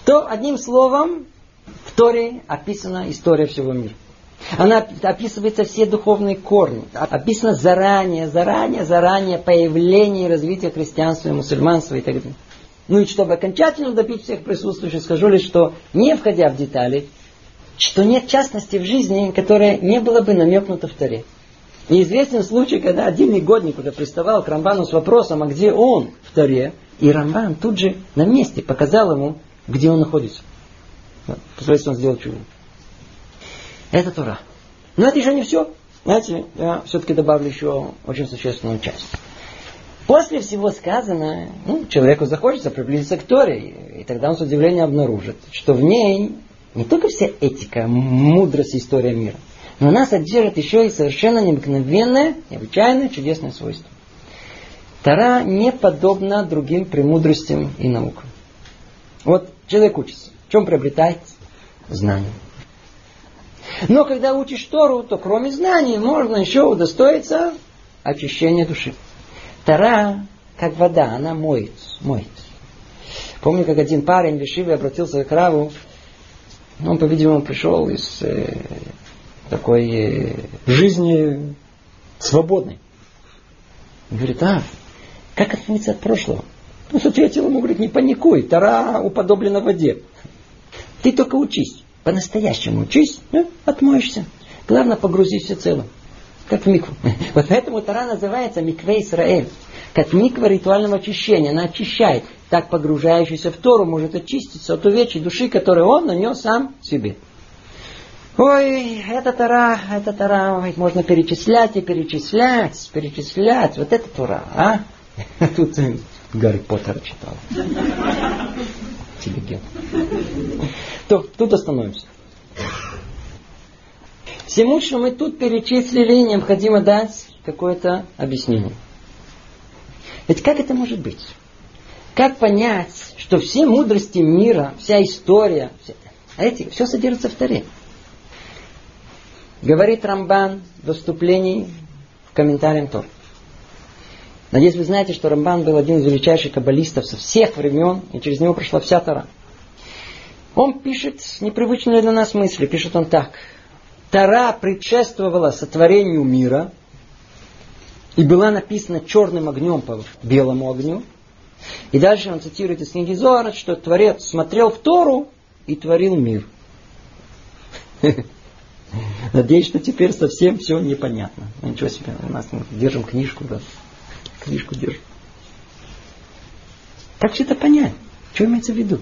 То, одним словом, в Торе описана история всего мира. Она описывается все духовные корни. Описано заранее, заранее, заранее появление и развитие христианства и мусульманства и так далее. Ну и чтобы окончательно добить всех присутствующих, скажу лишь, что не входя в детали, что нет частности в жизни, которая не была бы намекнута в Торе. Неизвестен случай, когда один негодник уже приставал к Рамбану с вопросом, а где он в Торе, и Рамбан тут же на месте показал ему, где он находится. Посмотрите, он сделал чудо. Это Тора. Но это еще не все. Знаете, я все-таки добавлю еще очень существенную часть. После всего сказанного, ну, человеку захочется приблизиться к Торе, и тогда он с удивлением обнаружит, что в ней не только вся этика, мудрость, история мира, но она содержит еще и совершенно необыкновенное, необычайное, чудесное свойство. Тара не подобна другим премудростям и наукам. Вот человек учится. В чем приобретает? Знание. Но когда учишь Тору, то кроме знаний можно еще удостоиться очищения души. Тара, как вода, она моет, моет. Помню, как один парень в Ишиве обратился к Раву. Он, по-видимому, пришел из э, такой э, жизни свободной. Говорит, а, как отмыться от прошлого? Ну, ответил ему, говорит, не паникуй, Тара уподоблена воде. Ты только учись. По-настоящему учись, ну, отмоешься. Главное, погрузись всецело. Как в микву. Вот поэтому Тара называется Микве Исраэль. Как миква ритуального очищения. Она очищает. Так погружающийся в Тору может очиститься от увечьей души, которую он нанес сам себе. Ой, это Тара, это Тара, можно перечислять и перечислять, перечислять. Вот это Тора, а? Тут Гарри Поттера читал. Интеллигент. То, тут остановимся. Всему, что мы тут перечислили, необходимо дать какое-то объяснение. Ведь как это может быть? Как понять, что все мудрости мира, вся история, все, а эти, все содержится в Таре? Говорит Рамбан в вступлении в комментариям Тор. Надеюсь, вы знаете, что Рамбан был один из величайших каббалистов со всех времен, и через него прошла вся Тора. Он пишет непривычные для нас мысли. Пишет он так. Тара предшествовала сотворению мира и была написана черным огнем по белому огню. И дальше он цитирует из книги Зора, что Творец смотрел в Тору и творил мир. Надеюсь, что теперь совсем все непонятно. Ну, ничего себе, у нас держим книжку, да. Книжку держим. Как все это понять? Что имеется в виду?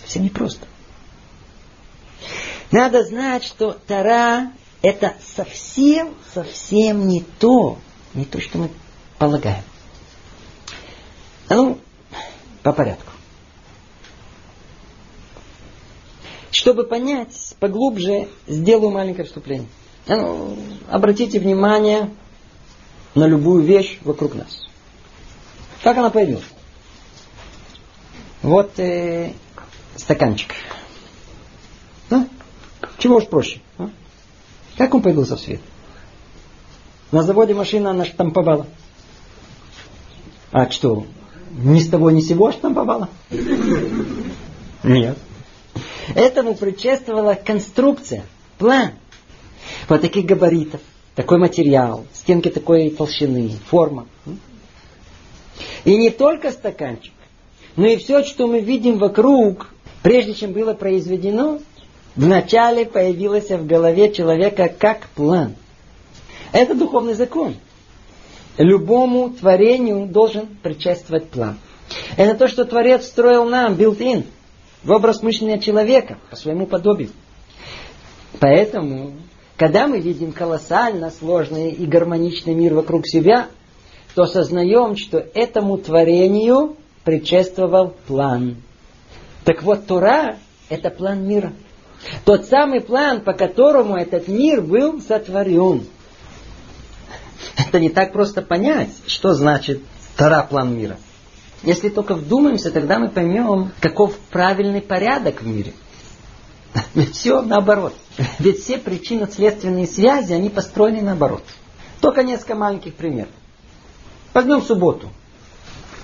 Совсем непросто. Надо знать, что Тара это совсем, совсем не то, не то, что мы полагаем. Ну, по порядку. Чтобы понять поглубже, сделаю маленькое вступление. А ну, обратите внимание на любую вещь вокруг нас. Как она появилась? Вот э, стаканчик. А? Чего ж проще? А? Как он появился в свет? На заводе машина она штамповала. А что, ни с того ни с сего штамповала? Нет. Этому предшествовала конструкция, план. Вот таких габаритов, такой материал, стенки такой толщины, форма. И не только стаканчик, но и все, что мы видим вокруг, прежде чем было произведено, вначале появилось в голове человека как план. Это духовный закон. Любому творению должен предшествовать план. Это то, что Творец строил нам, built-in в образ мышления человека по своему подобию. Поэтому, когда мы видим колоссально сложный и гармоничный мир вокруг себя, то осознаем, что этому творению предшествовал план. Так вот, Тура – это план мира. Тот самый план, по которому этот мир был сотворен. Это не так просто понять, что значит Тора – план мира. Если только вдумаемся, тогда мы поймем, каков правильный порядок в мире. Ведь все наоборот. Ведь все причинно-следственные связи, они построены наоборот. Только несколько маленьких примеров. Возьмем субботу.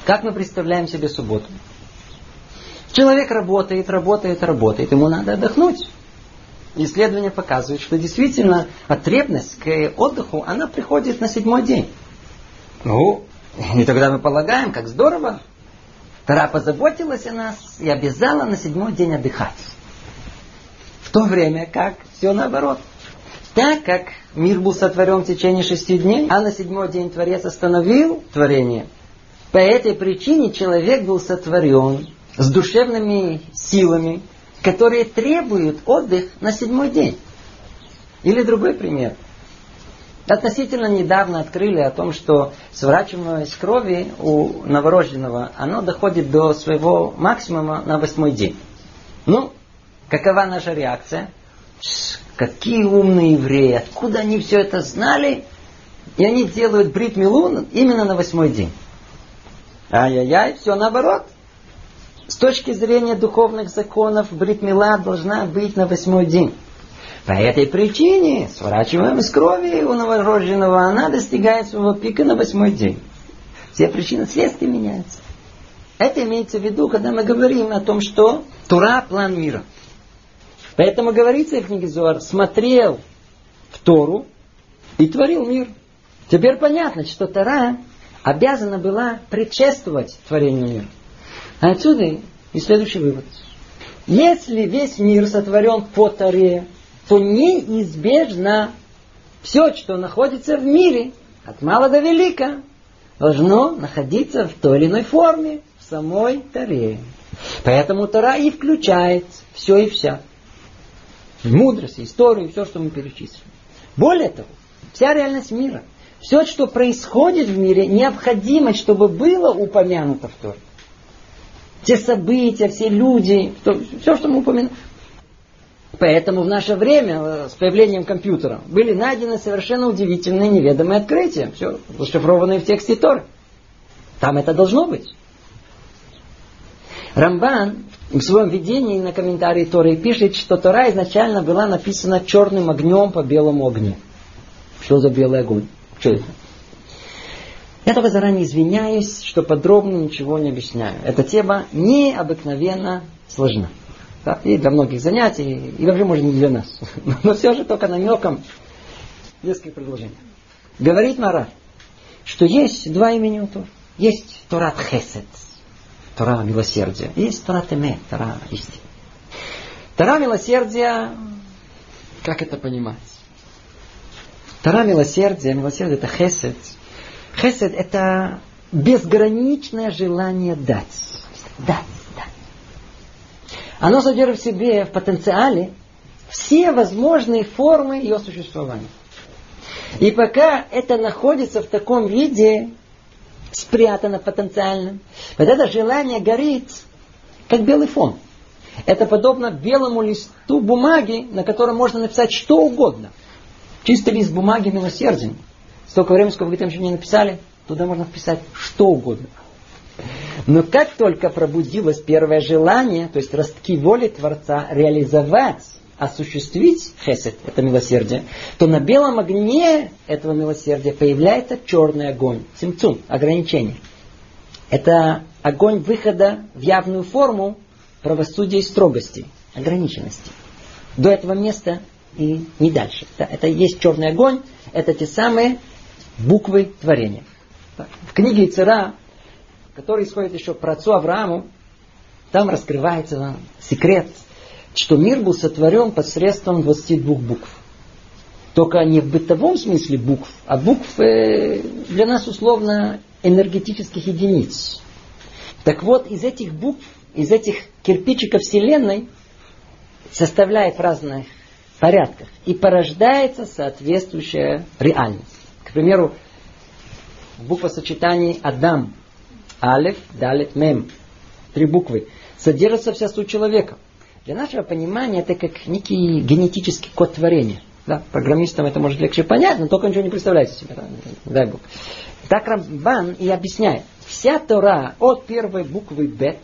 Как мы представляем себе субботу? Человек работает, работает, работает. Ему надо отдохнуть. Исследования показывают, что действительно потребность к отдыху, она приходит на седьмой день. Ну, и тогда мы полагаем, как здорово. Тара позаботилась о нас и обязала на седьмой день отдыхать. В то время как все наоборот. Так как мир был сотворен в течение шести дней, а на седьмой день Творец остановил творение, по этой причине человек был сотворен с душевными силами, которые требуют отдых на седьмой день. Или другой пример. Относительно недавно открыли о том, что сворачиваемость крови у новорожденного, оно доходит до своего максимума на восьмой день. Ну, какова наша реакция? Какие умные евреи, откуда они все это знали? И они делают брит милун именно на восьмой день. Ай-яй-яй, все наоборот. С точки зрения духовных законов, бритмила должна быть на восьмой день. По этой причине сворачиваемость крови у новорожденного, она достигает своего пика на восьмой день. Все причины следствия меняются. Это имеется в виду, когда мы говорим о том, что Тура – план мира. Поэтому говорится в книге Зуар, смотрел в Тору и творил мир. Теперь понятно, что Тора обязана была предшествовать творению мира. А отсюда и следующий вывод. Если весь мир сотворен по Торе, то неизбежно все, что находится в мире, от мала до велика, должно находиться в той или иной форме в самой Торе. Поэтому Тора и включает все и вся. Мудрость, историю, все, что мы перечислили. Более того, вся реальность мира, все, что происходит в мире, необходимо, чтобы было упомянуто в Торе те события, все люди, все, что мы упомянули. Поэтому в наше время, э, с появлением компьютера, были найдены совершенно удивительные неведомые открытия. Все зашифрованные в тексте Торы. Там это должно быть. Рамбан в своем видении на комментарии Торы пишет, что Тора изначально была написана черным огнем по белому огню. Что за белый огонь? Что это? Я только заранее извиняюсь, что подробно ничего не объясняю. Эта тема необыкновенно сложна. Да? И для многих занятий, и вообще, может, не для нас. Но все же только намеком несколько предложений. Говорит Мара, что есть два имени у Тора. Есть Торат Хесед, Тора милосердия. Есть Тора Теме, Тора истины. Тора милосердия, как это понимать? Тора милосердия, милосердие это Хесед – Хесед – это безграничное желание. Дать, дать. Оно содержит в себе в потенциале все возможные формы ее существования. И пока это находится в таком виде, спрятано потенциально, вот это желание горит, как белый фон. Это подобно белому листу бумаги, на котором можно написать что угодно. Чистый лист бумаги милосерден. Столько времени, сколько вы там еще не написали, туда можно вписать что угодно. Но как только пробудилось первое желание, то есть ростки воли Творца, реализовать, осуществить хесед, это милосердие, то на белом огне этого милосердия появляется черный огонь, симцум, ограничение. Это огонь выхода в явную форму правосудия и строгости, ограниченности. До этого места и не дальше. Это, это есть черный огонь, это те самые буквы творения. В книге Ицера, который исходит еще про отцу Аврааму, там раскрывается секрет, что мир был сотворен посредством 22 букв. Только не в бытовом смысле букв, а букв э, для нас условно энергетических единиц. Так вот, из этих букв, из этих кирпичиков Вселенной составляет в разных порядках и порождается соответствующая реальность. К примеру, буква сочетаний Адам, Алеф, Далет, Мем, три буквы, содержится вся суть человека. Для нашего понимания это как некий генетический код творения. Да, программистам это может легче понять, но только ничего не представляете себе. Да? Дай Бог. Так Рамбан и объясняет. Вся Тора от первой буквы Бет,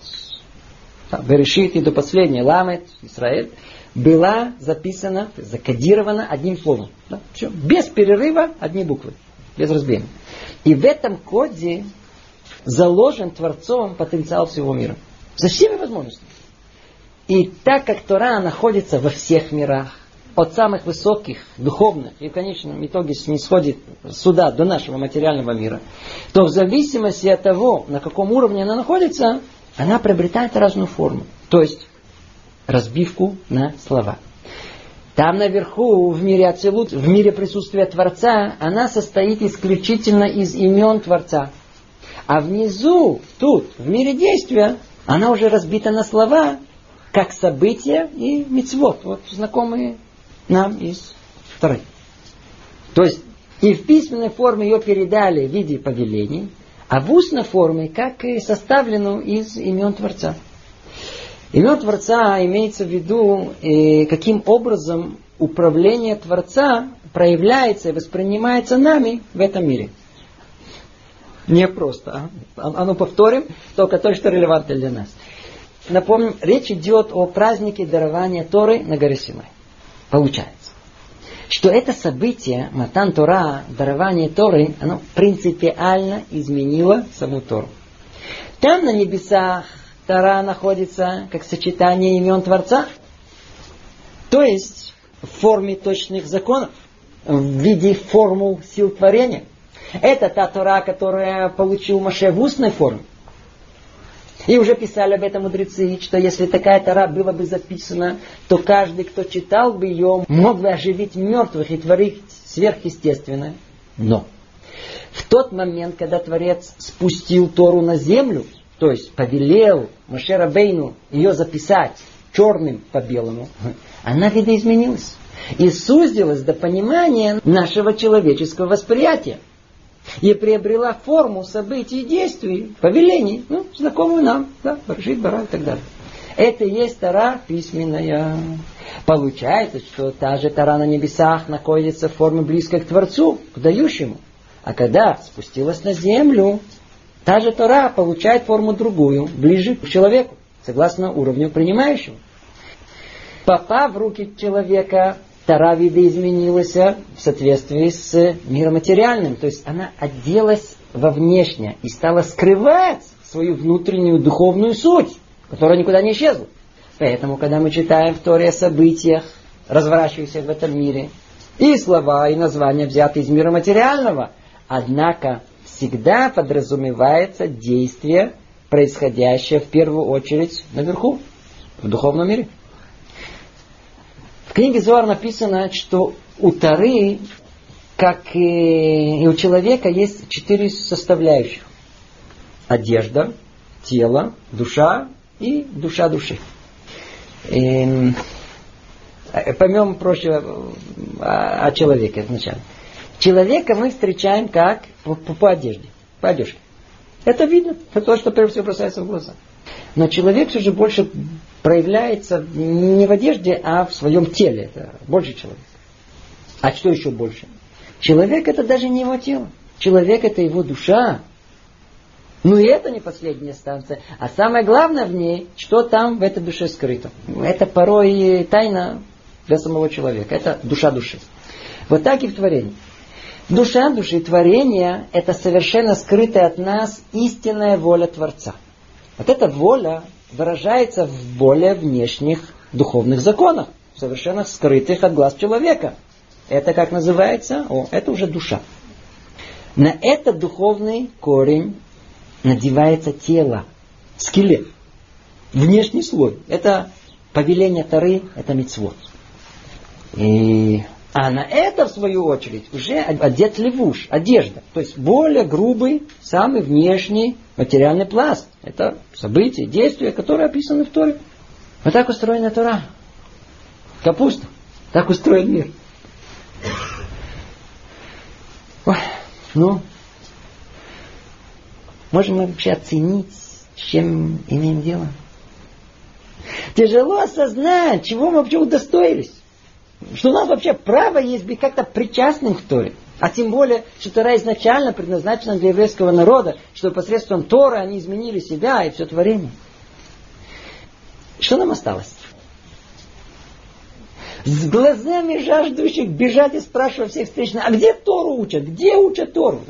Берешит и до последней Ламет, Израиль, была записана, закодирована одним словом. Да? Все. Без перерыва одни буквы. Без разбиения. И в этом коде заложен Творцом потенциал всего мира. За всеми возможностями. И так как Тора находится во всех мирах, от самых высоких, духовных, и в конечном итоге не сходит сюда, до нашего материального мира, то в зависимости от того, на каком уровне она находится, она приобретает разную форму. То есть разбивку на слова. Там наверху, в мире Ацелут, в мире присутствия Творца, она состоит исключительно из имен Творца. А внизу, тут, в мире действия, она уже разбита на слова, как события и мецвод, вот знакомые нам из второй. То есть и в письменной форме ее передали в виде повелений, а в устной форме как и составленную из имен Творца. Имен Творца имеется в виду, э, каким образом управление Творца проявляется и воспринимается нами в этом мире. Не просто. А, а ну повторим, только то, что релевантно для нас. Напомним, речь идет о празднике дарования Торы на горе Синай. Получается, что это событие, Матан Тора, дарование Торы, оно принципиально изменило саму Тору. Там на небесах Тора находится как сочетание имен Творца, то есть в форме точных законов, в виде формул сил творения. Это та Тора, которая получил Маше в устной форме. И уже писали об этом мудрецы, что если такая Тора была бы записана, то каждый, кто читал бы ее, мог бы оживить мертвых и творить сверхъестественное. Но в тот момент, когда Творец спустил Тору на землю, то есть повелел Машера Бейну ее записать черным по белому, она видоизменилась. И сузилась до понимания нашего человеческого восприятия и приобрела форму событий и действий, повелений, ну, знакомую нам, да, Баржит, Бара и так далее. Это и есть Тара письменная. Получается, что та же Тара на небесах находится в форме близкой к Творцу, к дающему. А когда спустилась на землю, та же Тора получает форму другую, ближе к человеку, согласно уровню принимающего. Попав в руки человека, Тара видоизменилась в соответствии с миром материальным. То есть она оделась во внешнее и стала скрывать свою внутреннюю духовную суть, которая никуда не исчезла. Поэтому, когда мы читаем в Торе о событиях, разворачивающихся в этом мире, и слова, и названия взяты из мира материального, однако всегда подразумевается действие, происходящее в первую очередь наверху, в духовном мире. В книге Зоар написано, что у Тары, как и у человека, есть четыре составляющих. Одежда, тело, душа и душа души. И, эм, поймем проще о, о человеке сначала. Человека мы встречаем как по, по одежде, по одежке. Это видно, это то, что прежде всего бросается в глаза. Но человек все же больше проявляется не в одежде, а в своем теле. Это больше человек. А что еще больше? Человек это даже не его тело. Человек это его душа. Ну и это не последняя станция. А самое главное в ней, что там в этой душе скрыто. Это порой тайна для самого человека. Это душа души. Вот так и в творении. Душа души творения – это совершенно скрытая от нас истинная воля Творца. Вот эта воля выражается в более внешних духовных законах, совершенно скрытых от глаз человека. Это как называется? О, это уже душа. На этот духовный корень надевается тело, скелет, внешний слой. Это повеление Тары, это мицвод. И а на это, в свою очередь, уже одет левуш, одежда. То есть более грубый, самый внешний материальный пласт. Это события, действия, которые описаны в Торе. Вот так устроена Тора. Капуста. Так устроен мир. Ой, ну, можем мы вообще оценить, с чем имеем дело? Тяжело осознать, чего мы вообще удостоились. Что у нас вообще право есть быть как-то причастным к Торе. А тем более, что Тора изначально предназначена для еврейского народа, что посредством Тора они изменили себя и все творение. Что нам осталось? С глазами жаждущих бежать и спрашивать всех встречных, а где Тору учат? Где учат Тору?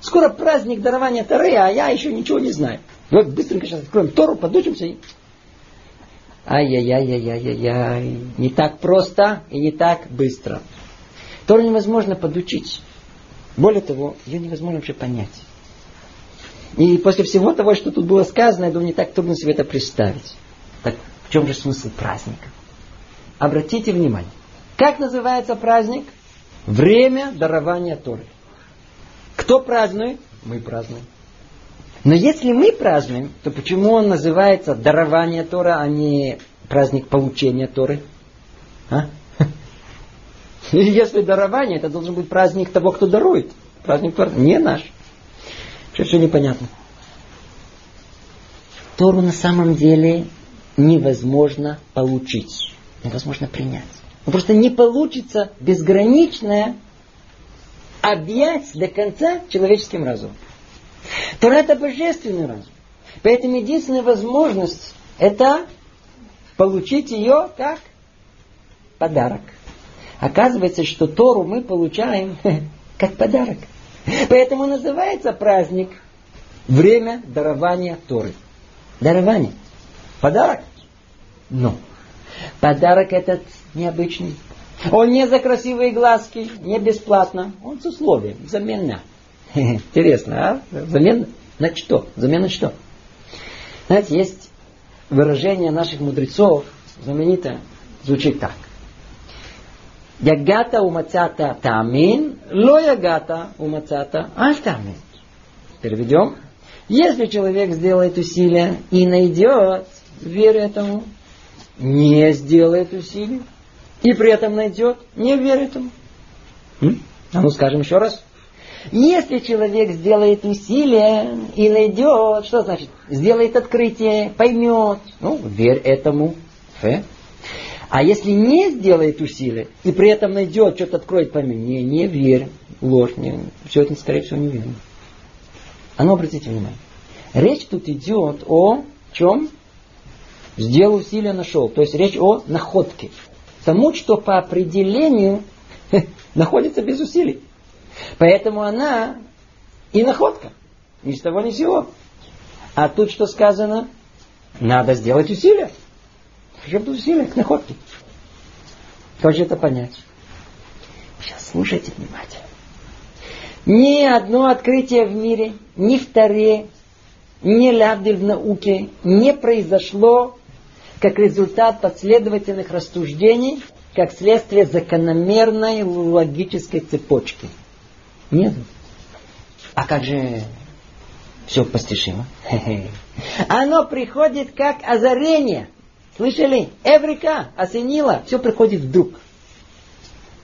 Скоро праздник дарования Торы, а я еще ничего не знаю. Вот быстренько сейчас откроем Тору, подучимся и... Ай-яй-яй-яй-яй-яй. Не так просто и не так быстро. Тору невозможно подучить. Более того, ее невозможно вообще понять. И после всего того, что тут было сказано, я думаю, не так трудно себе это представить. Так в чем же смысл праздника? Обратите внимание. Как называется праздник? Время дарования Торы. Кто празднует? Мы празднуем. Но если мы празднуем, то почему он называется дарование Тора, а не праздник получения Торы? А? Если дарование, это должен быть праздник того, кто дарует. Праздник Торы не наш. Все непонятно. Тору на самом деле невозможно получить. Невозможно принять. Ну, просто не получится безграничное объять до конца человеческим разумом. Тора это божественный разум. Поэтому единственная возможность это получить ее как подарок. Оказывается, что Тору мы получаем как подарок. Поэтому называется праздник время дарования Торы. Дарование. Подарок? Но. Подарок этот необычный. Он не за красивые глазки, не бесплатно. Он с условием, взамен Интересно, а? Взамен на что? Взамен на что? Знаете, есть выражение наших мудрецов, знаменитое, звучит так. Ягата умацата тамин, ло ягата умацата аль. Переведем. Если человек сделает усилия и найдет, верь этому, не сделает усилий, и при этом найдет, не верь этому. М? А ну скажем еще раз. Если человек сделает усилие и найдет, что значит? Сделает открытие, поймет. Ну, верь этому. Фе. А если не сделает усилия и при этом найдет, что-то откроет, поймет, не, не верь, ложь, не, все это, скорее всего, не верно. А ну, обратите внимание. Речь тут идет о чем? Сделал усилия, нашел. То есть речь о находке. Тому, что по определению находится без усилий. Поэтому она и находка. Ни с того ни с сего. А тут что сказано? Надо сделать усилия. Причем тут усилия к находке? Как же это понять? Сейчас слушайте внимательно. Ни одно открытие в мире, ни второе, ни лявдиль в науке не произошло как результат последовательных рассуждений, как следствие закономерной логической цепочки. Нет. А как же все постижимо? Оно приходит как озарение. Слышали? Эврика, осенило, все приходит вдруг.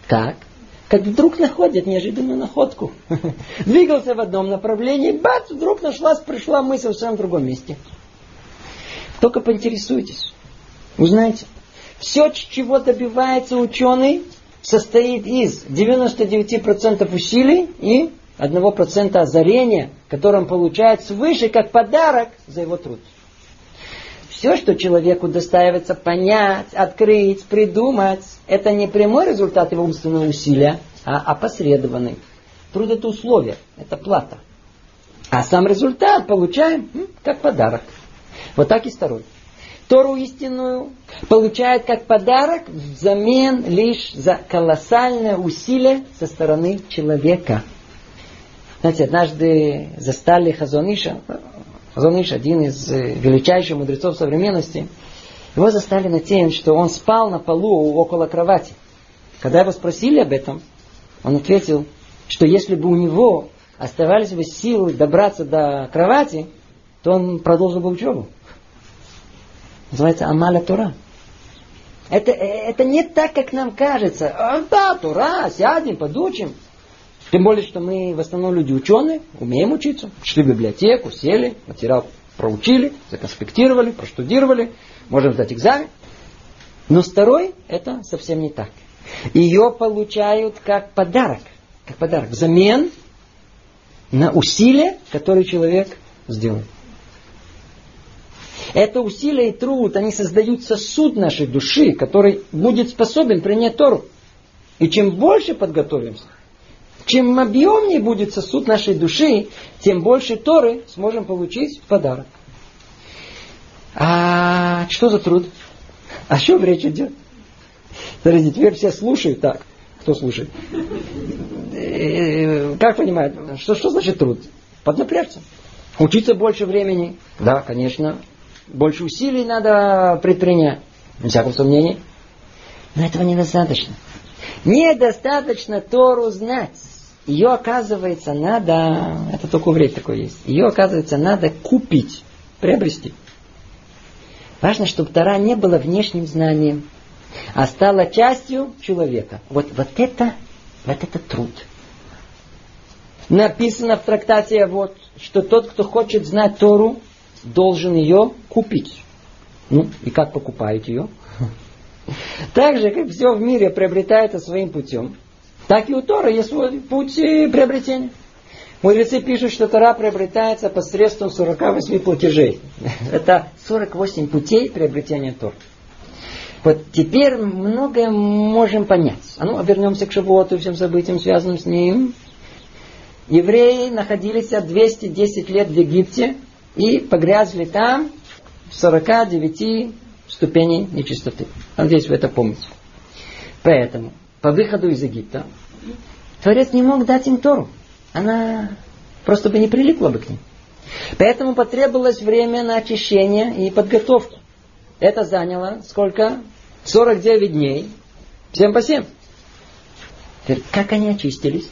Как? Как вдруг находят неожиданную находку. Двигался в одном направлении, бац, вдруг нашлась, пришла мысль в самом другом месте. Только поинтересуйтесь. Узнаете. Все, чего добивается ученый, состоит из 99% усилий и 1% озарения, которое он получает свыше как подарок за его труд. Все, что человеку достаивается понять, открыть, придумать, это не прямой результат его умственного усилия, а опосредованный. Труд это условие, это плата. А сам результат получаем как подарок. Вот так и второй. Тору истинную получает как подарок взамен лишь за колоссальное усилие со стороны человека. Знаете, однажды застали Хазониша, Хазониш, один из э, величайших мудрецов современности, его застали на тем, что он спал на полу около кровати. Когда его спросили об этом, он ответил, что если бы у него оставались бы силы добраться до кровати, то он продолжил бы учебу. Называется Амаля Тура. Это, это не так, как нам кажется. А, да, Тура, сядем, подучим. Тем более, что мы в основном люди ученые, умеем учиться. Шли в библиотеку, сели, материал проучили, законспектировали, проштудировали, можем сдать экзамен. Но второй это совсем не так. Ее получают как подарок. как подарок, взамен на усилия, которые человек сделал. Это усилия и труд, они создают сосуд нашей души, который будет способен принять Тору. И чем больше подготовимся, чем объемнее будет сосуд нашей души, тем больше Торы сможем получить в подарок. А что за труд? О чем речь идет? Смотрите, теперь все слушают так. Кто слушает? Э, как понимают? Что, что значит труд? Поднапрячься. Учиться больше времени. Да, конечно. Больше усилий надо предпринять. Без всякого сомнения. Но этого недостаточно. Недостаточно Тору знать. Ее, оказывается, надо, это только у евреев такое есть, ее, оказывается, надо купить, приобрести. Важно, чтобы Тора не была внешним знанием, а стала частью человека. Вот, вот это, вот это труд. Написано в трактате вот, что тот, кто хочет знать Тору, должен ее купить. Ну, и как покупают ее? Так же, как все в мире приобретается своим путем, так и у Тора есть свой путь приобретения. Мудрецы пишут, что Тора приобретается посредством 48 платежей. Это 48 путей приобретения Тора. Вот теперь многое можем понять. А ну, вернемся к Шавуоту и всем событиям, связанным с ним. Евреи находились 210 лет в Египте и погрязли там в 49 ступеней нечистоты. Надеюсь, вы это помните. Поэтому по выходу из Египта Творец не мог дать им Тору. Она просто бы не прилипла бы к ним. Поэтому потребовалось время на очищение и подготовку. Это заняло сколько? 49 дней. 7 по 7. Теперь, как они очистились?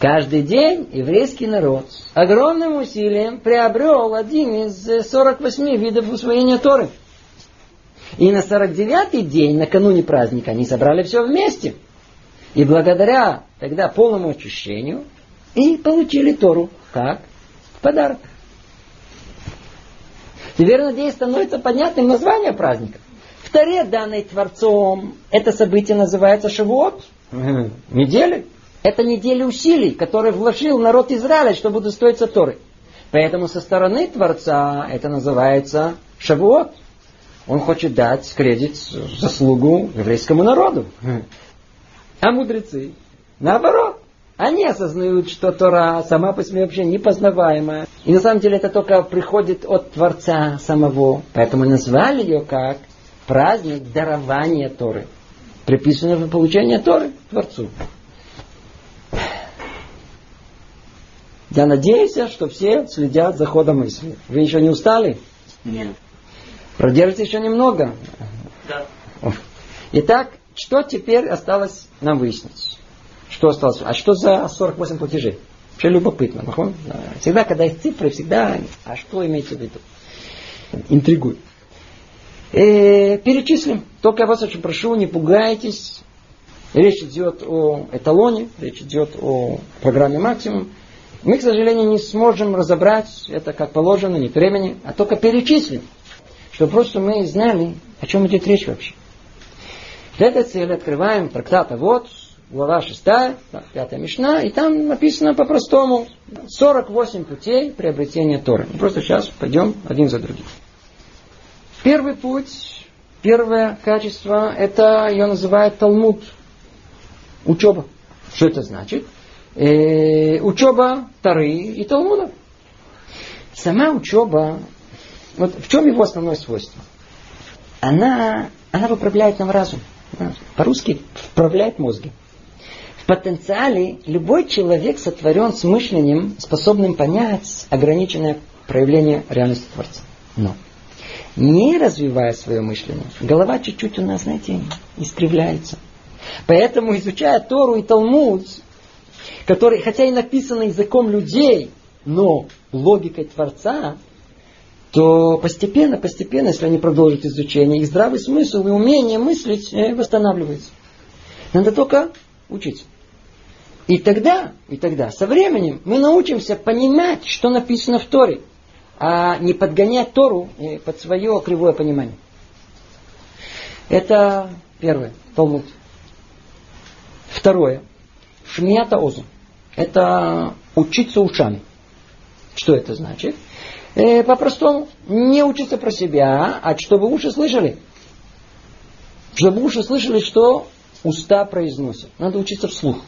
Каждый день еврейский народ огромным усилием приобрел один из 48 видов усвоения Торы. И на 49-й день, накануне праздника, они собрали все вместе. И благодаря тогда полному очищению и получили Тору как подарок. Теперь, надеюсь, становится понятным название праздника. В Таре, данной Творцом, это событие называется Шавуот. Недели. Это неделя усилий, которые вложил народ Израиля, чтобы удостоиться Торы. Поэтому со стороны Творца это называется Шавуот. Он хочет дать кредит, заслугу еврейскому народу. А мудрецы, наоборот, они осознают, что Тора сама по себе вообще непознаваемая. И на самом деле это только приходит от Творца самого. Поэтому назвали ее как праздник дарования Торы. Приписано в получение Торы Творцу. Я надеюсь, что все следят за ходом мысли. Вы еще не устали? Нет. Продержите еще немного. Да. Итак, что теперь осталось нам выяснить? Что осталось? А что за 48 платежей? Вообще любопытно. Всегда, когда есть цифры, всегда... А что имеется в виду? Интригует. Э, перечислим. Только я вас очень прошу, не пугайтесь. Речь идет о эталоне, речь идет о программе максимум. Мы, к сожалению, не сможем разобрать это как положено, нет времени, а только перечислим, чтобы просто мы знали, о чем идет речь вообще. Для этой цели открываем трактат вот, глава 6, пятая мишна, и там написано по-простому 48 путей приобретения Торы. Мы просто сейчас пойдем один за другим. Первый путь, первое качество, это ее называют Талмуд. Учеба. Что это значит? Э, учеба Тары и Талмуда. Сама учеба, вот в чем его основное свойство? Она, она выправляет нам разум. По-русски вправляет мозги. В потенциале любой человек сотворен с мышлением, способным понять ограниченное проявление реальности Творца. Но не развивая свое мышление, голова чуть-чуть у нас, знаете, искривляется. Поэтому, изучая Тору и Талмуд, который, хотя и написан языком людей, но логикой Творца, то постепенно, постепенно, если они продолжат изучение, их здравый смысл и умение мыслить э, восстанавливается. Надо только учиться. И тогда, и тогда, со временем мы научимся понимать, что написано в Торе, а не подгонять Тору э, под свое кривое понимание. Это первое, Талмуд. Второе. Шмията озу. Это учиться ушами. Что это значит? Э, по-простому, не учиться про себя, а чтобы уши слышали. Чтобы уши слышали, что уста произносят. Надо учиться вслух.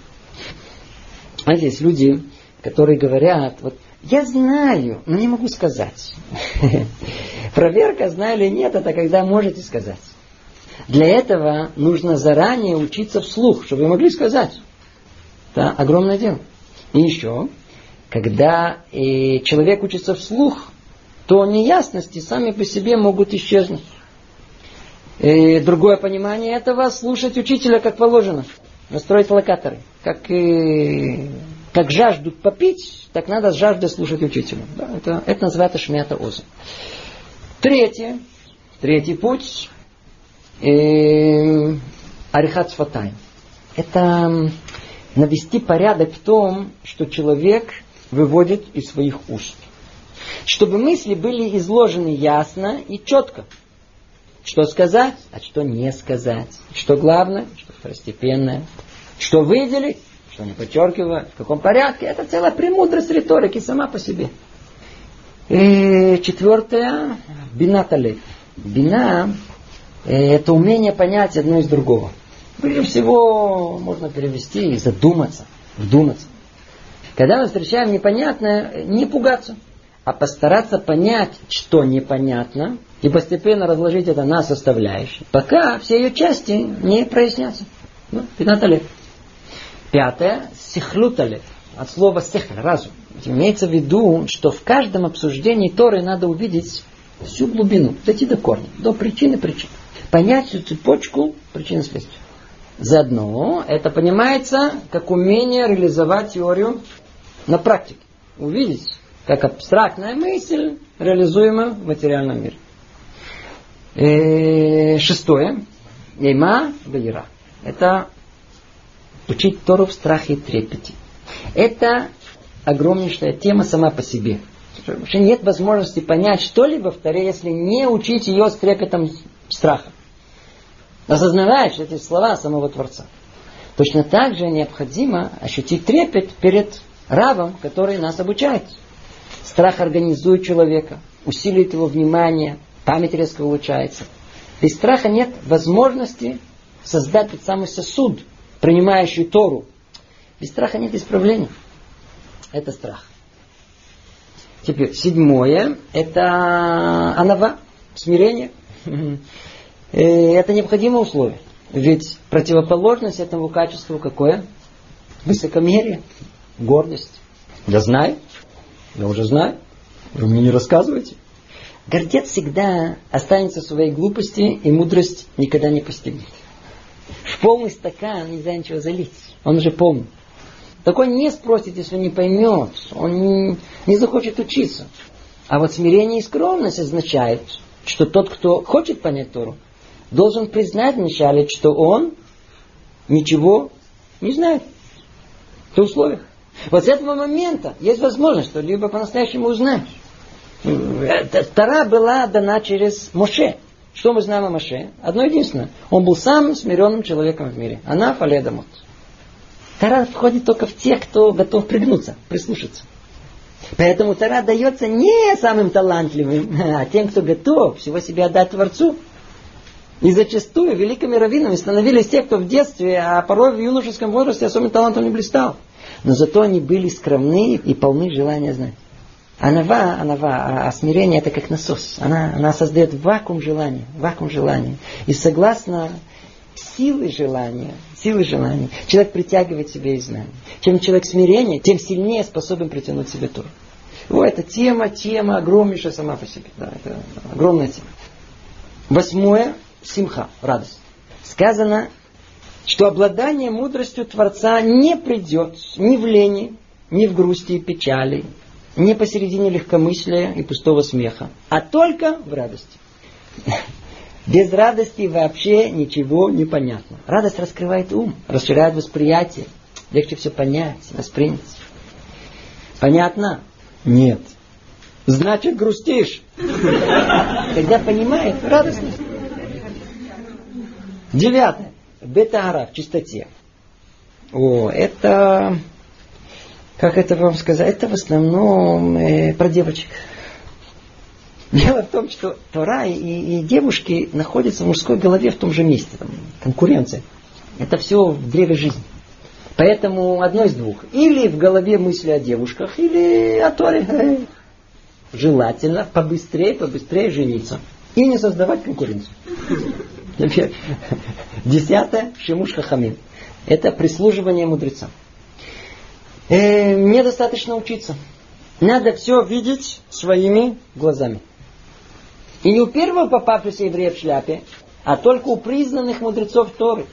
А здесь люди, которые говорят, вот я знаю, но не могу сказать. Проверка, знаю или нет, это когда можете сказать. Для этого нужно заранее учиться вслух, чтобы вы могли сказать. Да, огромное дело. И еще, когда э, человек учится вслух, то неясности сами по себе могут исчезнуть. И другое понимание этого слушать учителя как положено. Настроить локаторы. Как, и, как жаждут попить, так надо с жаждой слушать учителя. Да, это, это называется шмята оза. Третье. Третий путь. Э, Арихат Сватай. Это навести порядок в том, что человек выводит из своих уст. Чтобы мысли были изложены ясно и четко. Что сказать, а что не сказать. Что главное, что второстепенное. Что выделить, что не подчеркивать, в каком порядке. Это целая премудрость риторики сама по себе. И четвертое, бина. Бина э, это умение понять одно из другого. Прежде всего, можно перевести и задуматься, вдуматься. Когда мы встречаем непонятное, не пугаться, а постараться понять, что непонятно, и постепенно разложить это на составляющие, пока все ее части не прояснятся. Ну, 15 лет. Пятое, сихлуталев, от слова сехль, разум. Имеется в виду, что в каждом обсуждении Торы надо увидеть всю глубину, дойти до корня, до причины причин. Понять всю цепочку причины следствия. Заодно это понимается как умение реализовать теорию на практике. Увидеть, как абстрактная мысль реализуема в материальном мире. И э, шестое. Ейма Баира. Это учить Тору в страхе и трепете. Это огромнейшая тема сама по себе. Вообще нет возможности понять что-либо в Торе, если не учить ее с трепетом страха. Что эти слова самого Творца. Точно так же необходимо ощутить трепет перед Равом, который нас обучает. Страх организует человека, усиливает его внимание, память резко улучшается. Без страха нет возможности создать тот самый сосуд, принимающий Тору. Без страха нет исправления. Это страх. Теперь седьмое, это анава, смирение. Это необходимое условие. Ведь противоположность этому качеству какое? Высокомерие гордость. Я знаю, я уже знаю, вы мне не рассказываете. Гордец всегда останется в своей глупости, и мудрость никогда не постигнет. В полный стакан нельзя ничего залить. Он уже полный. Такой не спросит, если не поймет. Он не, захочет учиться. А вот смирение и скромность означает, что тот, кто хочет понять Тору, должен признать вначале, что он ничего не знает. Это условиях. Вот с этого момента есть возможность что-либо по-настоящему узнать. Тара была дана через Моше. Что мы знаем о Моше? Одно единственное. Он был самым смиренным человеком в мире. Она фаледамот. Тара входит только в тех, кто готов пригнуться, прислушаться. Поэтому Тара дается не самым талантливым, а тем, кто готов всего себя отдать Творцу. И зачастую великими раввинами становились те, кто в детстве, а порой в юношеском возрасте особенно талантом не блистал но зато они были скромны и полны желания знать. Анава, анава, а, а смирение это как насос. Она, она создает вакуум желания, вакуум желания. И согласно силы желания, силы желания, человек притягивает себе и знания. Чем человек смирение, тем сильнее способен притянуть себе Тур. Вот эта тема, тема огромнейшая сама по себе. Да, это огромная тема. Восьмое, симха, радость. Сказано, что обладание мудростью Творца не придет ни в лени, ни в грусти и печали, не посередине легкомыслия и пустого смеха, а только в радости. Без радости вообще ничего не понятно. Радость раскрывает ум, расширяет восприятие, легче все понять, воспринять. Понятно? Нет. Значит, грустишь. Когда понимаешь, радостно. Девятое. Бетара в чистоте. О, это, как это вам сказать, это в основном э, про девочек. Дело в том, что Тора и, и девушки находятся в мужской голове в том же месте. Там, конкуренция. Это все в древе жизни. Поэтому одно из двух. Или в голове мысли о девушках, или о Торе. Желательно побыстрее, побыстрее жениться. И не создавать конкуренцию. Десятое. Шимуш хахамин. Это прислуживание мудрецам. Э, мне достаточно учиться. Надо все видеть своими глазами. И не у первого попавшегося еврея в шляпе, а только у признанных мудрецов Торы.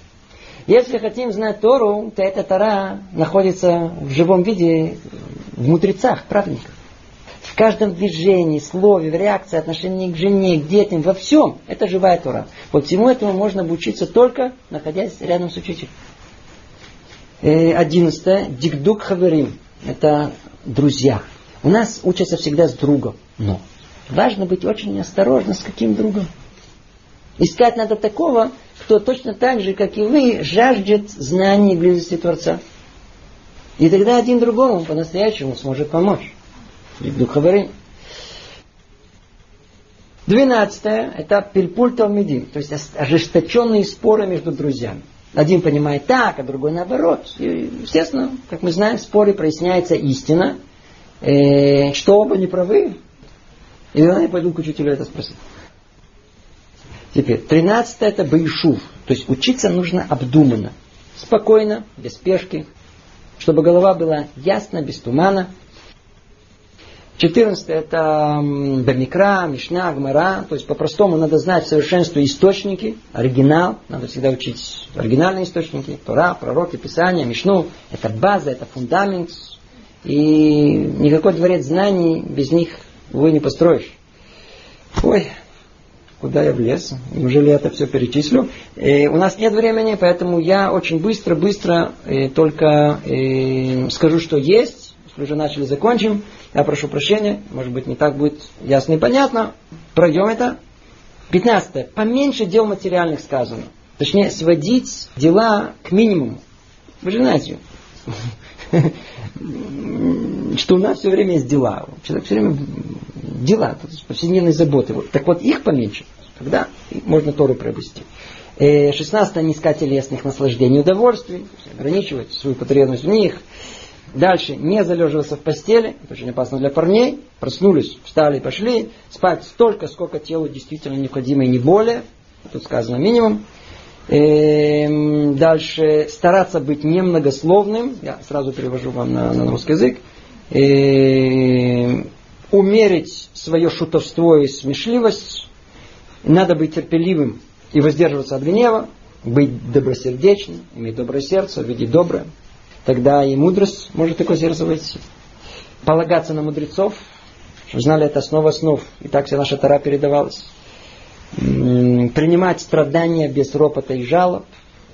Если хотим знать Тору, то эта Тора находится в живом виде в мудрецах, праведниках. В каждом движении, слове, в реакции, отношении к жене, к детям, во всем. Это живая Тора. Вот всему этому можно обучиться только находясь рядом с учителем. Э, одиннадцатое. Дикдук хаверим. Это друзья. У нас учатся всегда с другом. Но важно быть очень осторожным с каким другом. Искать надо такого, кто точно так же, как и вы, жаждет знаний и близости Творца. И тогда один другому по-настоящему сможет помочь. Дикдук хаверим. Двенадцатое – это пильпуль талмидим, то есть ожесточенные споры между друзьями. Один понимает так, а другой наоборот. И, естественно, как мы знаем, в споре проясняется истина, э, что оба не правы. И я пойду к учителю это спросить. Теперь, тринадцатое это бейшув. То есть учиться нужно обдуманно, спокойно, без спешки, чтобы голова была ясна, без тумана, 14 это Бамикра, Мишна, Гмара. То есть по-простому надо знать в совершенстве источники, оригинал. Надо всегда учить оригинальные источники. Тора, пророки, Писания, Мишну. Это база, это фундамент. И никакой дворец знаний без них вы не построишь. Ой, куда я влез? Неужели я это все перечислю? И э, у нас нет времени, поэтому я очень быстро-быстро э, только э, скажу, что есть. Если уже начали, закончим. Я прошу прощения, может быть, не так будет ясно и понятно. Пройдем это. Пятнадцатое. Поменьше дел материальных сказано. Точнее, сводить дела к минимуму. Вы же знаете, что у нас все время есть дела. Человек все время дела, повседневные заботы. Так вот, их поменьше. Тогда можно Тору приобрести. Э, шестнадцатое. Не искать телесных наслаждений и удовольствий. Ограничивать свою потребность в них. Дальше, не залеживаться в постели, это очень опасно для парней. Проснулись, встали, пошли. Спать столько, сколько телу действительно необходимо и не более. Тут сказано минимум. Эм, дальше, стараться быть немногословным. Я сразу перевожу вам на, на русский язык. Эм, умерить свое шутовство и смешливость. Надо быть терпеливым и воздерживаться от гнева. Быть добросердечным, иметь доброе сердце, видеть доброе тогда и мудрость может такое сердце. Полагаться на мудрецов, чтобы знали это основа основ. И так вся наша Тара передавалась. Принимать страдания без ропота и жалоб,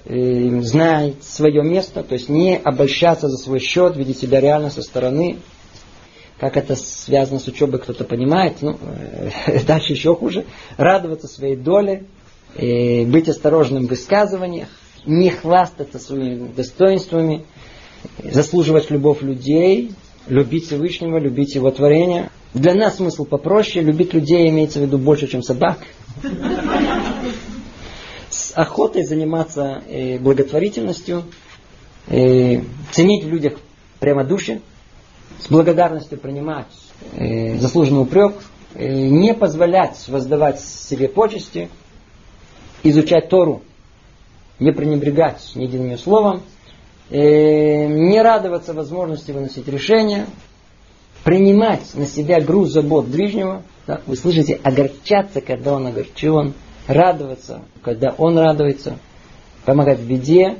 знать свое место, то есть не обольщаться за свой счет, видеть себя реально со стороны. Как это связано с учебой, кто-то понимает. Ну, дальше еще хуже. Радоваться своей доле, быть осторожным в высказываниях, не хвастаться своими достоинствами, заслуживать любовь людей, любить Всевышнего, любить Его творение. Для нас смысл попроще. Любить людей имеется в виду больше, чем собак. С охотой заниматься э, благотворительностью, э, ценить в людях прямо души, с благодарностью принимать э, заслуженный упрек, не позволять воздавать себе почести, изучать Тору, не пренебрегать ни единым словом, не радоваться возможности выносить решения, принимать на себя груз забот ближнего. Да? Вы слышите, огорчаться, когда он огорчен, радоваться, когда он радуется, помогать в беде,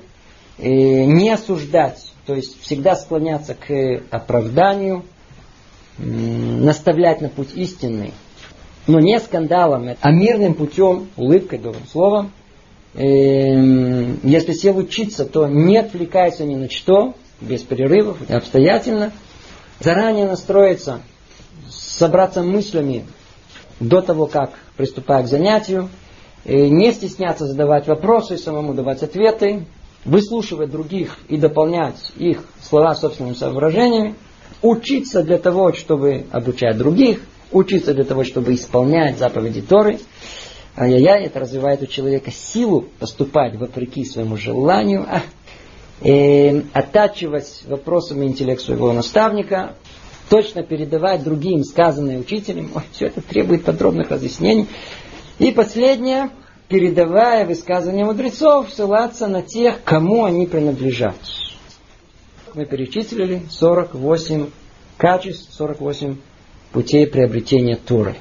э, не осуждать, то есть всегда склоняться к оправданию, наставлять на путь истинный, но не скандалом, а мирным путем, улыбкой, добрым словом, если сел учиться, то не отвлекайся ни на что, без перерывов, обстоятельно. Заранее настроиться, собраться мыслями до того, как приступать к занятию. Не стесняться задавать вопросы, самому давать ответы. выслушивать других и дополнять их слова собственными соображениями, учиться для того, чтобы обучать других, учиться для того, чтобы исполнять заповеди Торы. Ай-яй-яй, это развивает у человека силу поступать вопреки своему желанию, а, э, оттачивать вопросами интеллект своего наставника, точно передавать другим сказанное учителем. Ой, все это требует подробных разъяснений. И последнее, передавая высказывания мудрецов, ссылаться на тех, кому они принадлежат. Мы перечислили 48 качеств, 48 путей приобретения Торы.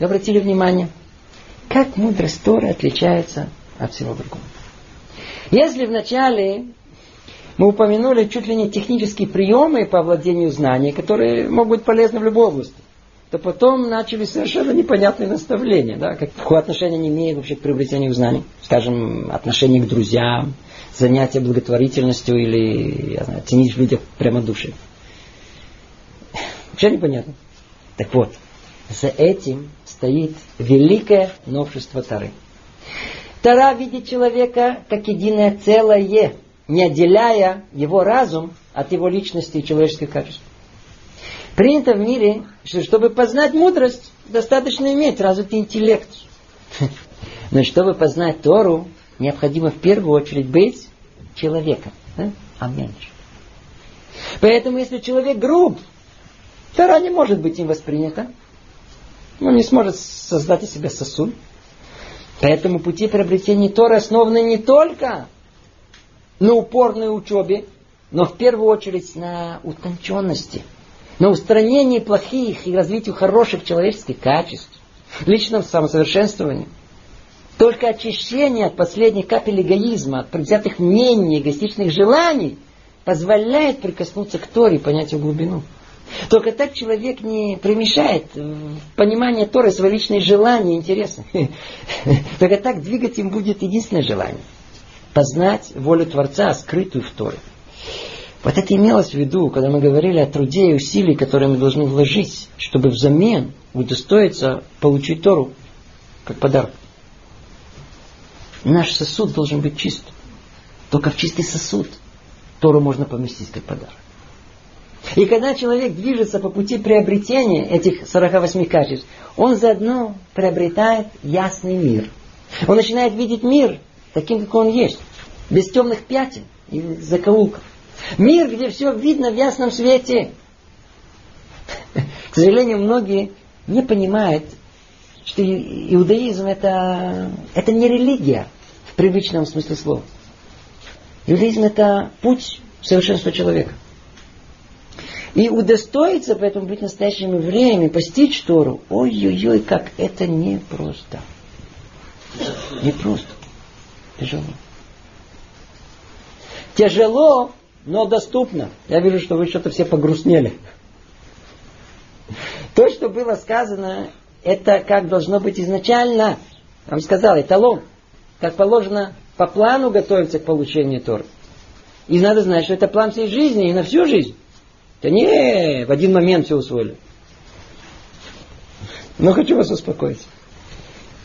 Вы обратили внимание, как мудрость Торы отличается от всего другого. Если вначале мы упомянули чуть ли не технические приемы по владению знаний, которые могут быть полезны в любой области, то потом начали совершенно непонятные наставления. Да? Какое отношение они имеют вообще к приобретению знаний? Скажем, отношение к друзьям, занятие благотворительностью или я знаю, ценить в людях прямодушие. Вообще непонятно. Так вот, за этим стоит великое новшество Тары. Тара видит человека как единое целое, не отделяя его разум от его личности и человеческих качеств. Принято в мире, что чтобы познать мудрость, достаточно иметь развитый интеллект. Но чтобы познать Тору, необходимо в первую очередь быть человеком, а меньше. Поэтому, если человек груб, Тора не может быть им воспринята. Он не сможет создать из себя сосуд. Поэтому пути приобретения Торы основаны не только на упорной учебе, но в первую очередь на утонченности, на устранении плохих и развитию хороших человеческих качеств, личном самосовершенствовании. Только очищение от последних капель эгоизма, от предвзятых мнений, эгоистичных желаний позволяет прикоснуться к Торе и понять ее глубину. Только так человек не примешает понимание Торы свои личные желания, интересы. Только так двигать им будет единственное желание. Познать волю Творца, скрытую в Торе. Вот это имелось в виду, когда мы говорили о труде и усилии, которые мы должны вложить, чтобы взамен удостоиться получить Тору как подарок. Наш сосуд должен быть чист. Только в чистый сосуд Тору можно поместить как подарок. И когда человек движется по пути приобретения этих 48 качеств, он заодно приобретает ясный мир. Он начинает видеть мир таким, как он есть, без темных пятен и закоулков. Мир, где все видно в ясном свете. К сожалению, многие не понимают, что иудаизм это, это не религия в привычном смысле слова. Иудаизм это путь совершенства человека. И удостоиться поэтому быть настоящим евреем и постичь Тору, ой-ой-ой, как это непросто. Непросто. Тяжело. Тяжело, но доступно. Я вижу, что вы что-то все погрустнели. То, что было сказано, это как должно быть изначально. Я вам сказал, эталон. Как положено по плану готовиться к получению Тор. И надо знать, что это план всей жизни и на всю жизнь. Да не, в один момент все усвоили. Но хочу вас успокоить.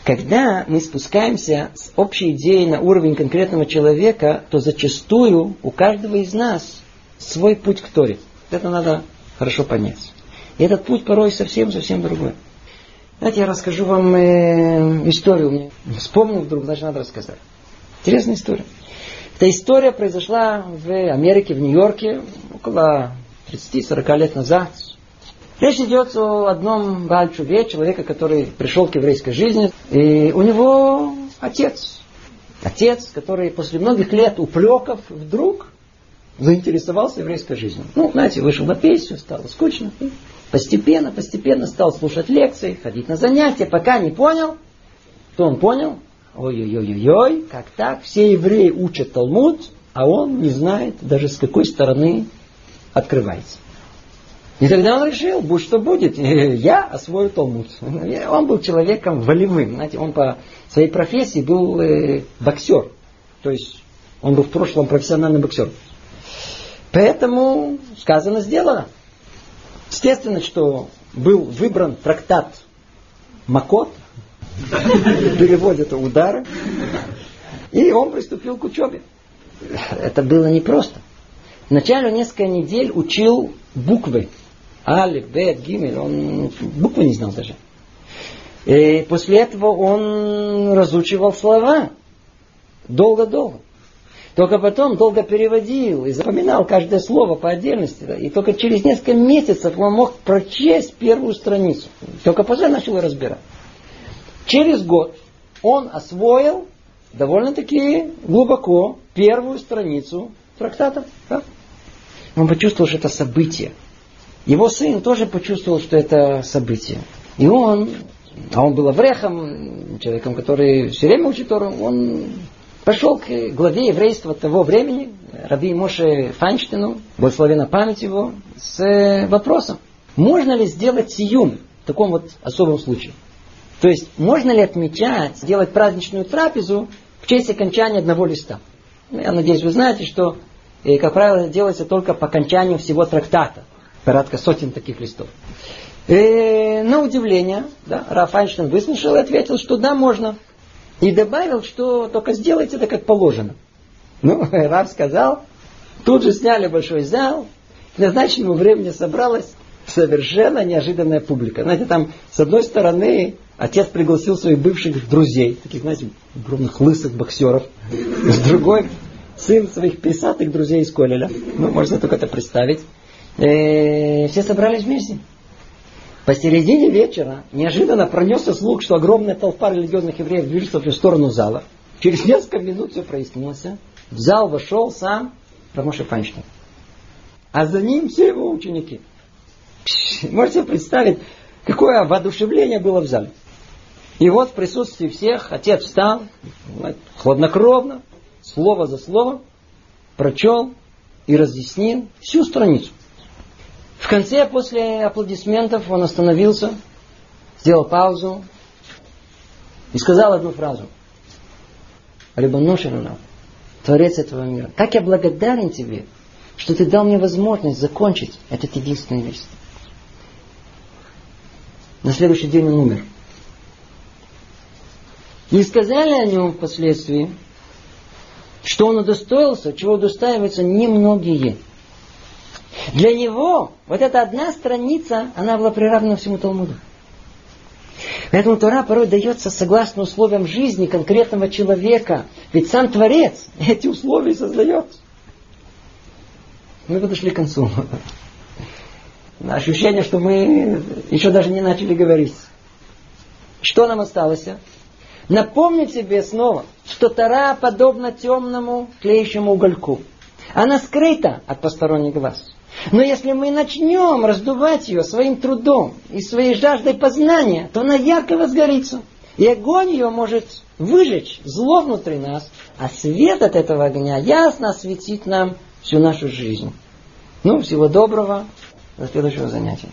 Когда мы спускаемся с общей идеей на уровень конкретного человека, то зачастую у каждого из нас свой путь к Торе. Это надо хорошо понять. И этот путь порой совсем-совсем другой. Знаете, я расскажу вам э, историю. Вспомнил вдруг, значит, надо рассказать. Интересная история. Эта история произошла в Америке, в Нью-Йорке, около 30-40 лет назад. Речь идет о одном Бальчуве, человека, который пришел к еврейской жизни. И у него отец. Отец, который после многих лет упреков вдруг заинтересовался еврейской жизнью. Ну, знаете, вышел на пенсию, стало скучно. Постепенно, постепенно стал слушать лекции, ходить на занятия, пока не понял. Что он понял? Ой-ой-ой-ой, как так? Все евреи учат Талмуд, а он не знает даже с какой стороны открывается. И тогда он решил, будь что будет, я освою Талмуд. Он был человеком волевым. Знаете, он по своей профессии был э, боксер. То есть он был в прошлом профессиональный боксер. Поэтому сказано, сделано. Естественно, что был выбран трактат Макот, переводит удары. И он приступил к учебе. Это было непросто. Вначале несколько недель учил буквы. Алиф, Бет, Гимель. Он буквы не знал даже. И после этого он разучивал слова. Долго-долго. Только потом долго переводил и запоминал каждое слово по отдельности. И только через несколько месяцев он мог прочесть первую страницу. Только после начал разбирать. Через год он освоил довольно-таки глубоко первую страницу трактата. Да? Он почувствовал, что это событие. Его сын тоже почувствовал, что это событие. И он, а он был аврехом, человеком, который все время учит Тору, он пошел к главе еврейства того времени, Раби Моше Файнштейну, благословена память его, с вопросом, можно ли сделать сиюм в таком вот особом случае. То есть, можно ли отмечать, сделать праздничную трапезу в честь окончания одного листа. Ну, я надеюсь, вы знаете, что, э, как правило, делается только по окончанию всего трактата. Порядка сотен таких листов. И, на удивление, да, Раф Файнштейн выслушал и ответил, что да, можно. И добавил, что только сделайте это как положено. Ну, Раф сказал, тут же сняли большой зал, к назначенному времени собралась совершенно неожиданная публика. Знаете, там с одной стороны отец пригласил своих бывших друзей, таких, знаете, огромных лысых боксеров. С другой сын своих писатых друзей из Колеля. Ну, можно только это представить. И э, все собрались вместе. Посередине вечера неожиданно пронесся слух, что огромная толпа религиозных евреев движется в сторону зала. Через несколько минут все прояснилось. В зал вошел сам Рамоша Файнштейн. А за ним все его ученики. Можете представить, какое воодушевление было в зале. И вот в присутствии всех отец встал, хладнокровно, слово за словом, прочел и разъяснил всю страницу. В конце, после аплодисментов, он остановился, сделал паузу и сказал одну фразу. Рибаношина, Творец этого мира, как я благодарен тебе, что ты дал мне возможность закончить этот единственный лист. На следующий день он умер. Не сказали о нем впоследствии, что он удостоился, чего удостаиваются немногие. Для него вот эта одна страница, она была приравнена всему Талмуду. Поэтому Тора порой дается согласно условиям жизни конкретного человека. Ведь сам Творец эти условия создает. Мы подошли к концу. Ощущение, что мы еще даже не начали говорить. Что нам осталось? Напомню тебе снова, что Тора подобна темному тлеющему угольку. Она скрыта от посторонних глаз. Но если мы начнем раздувать ее своим трудом и своей жаждой познания, то она ярко возгорится. И огонь ее может выжечь зло внутри нас, а свет от этого огня ясно осветит нам всю нашу жизнь. Ну, всего доброго. До следующего занятия.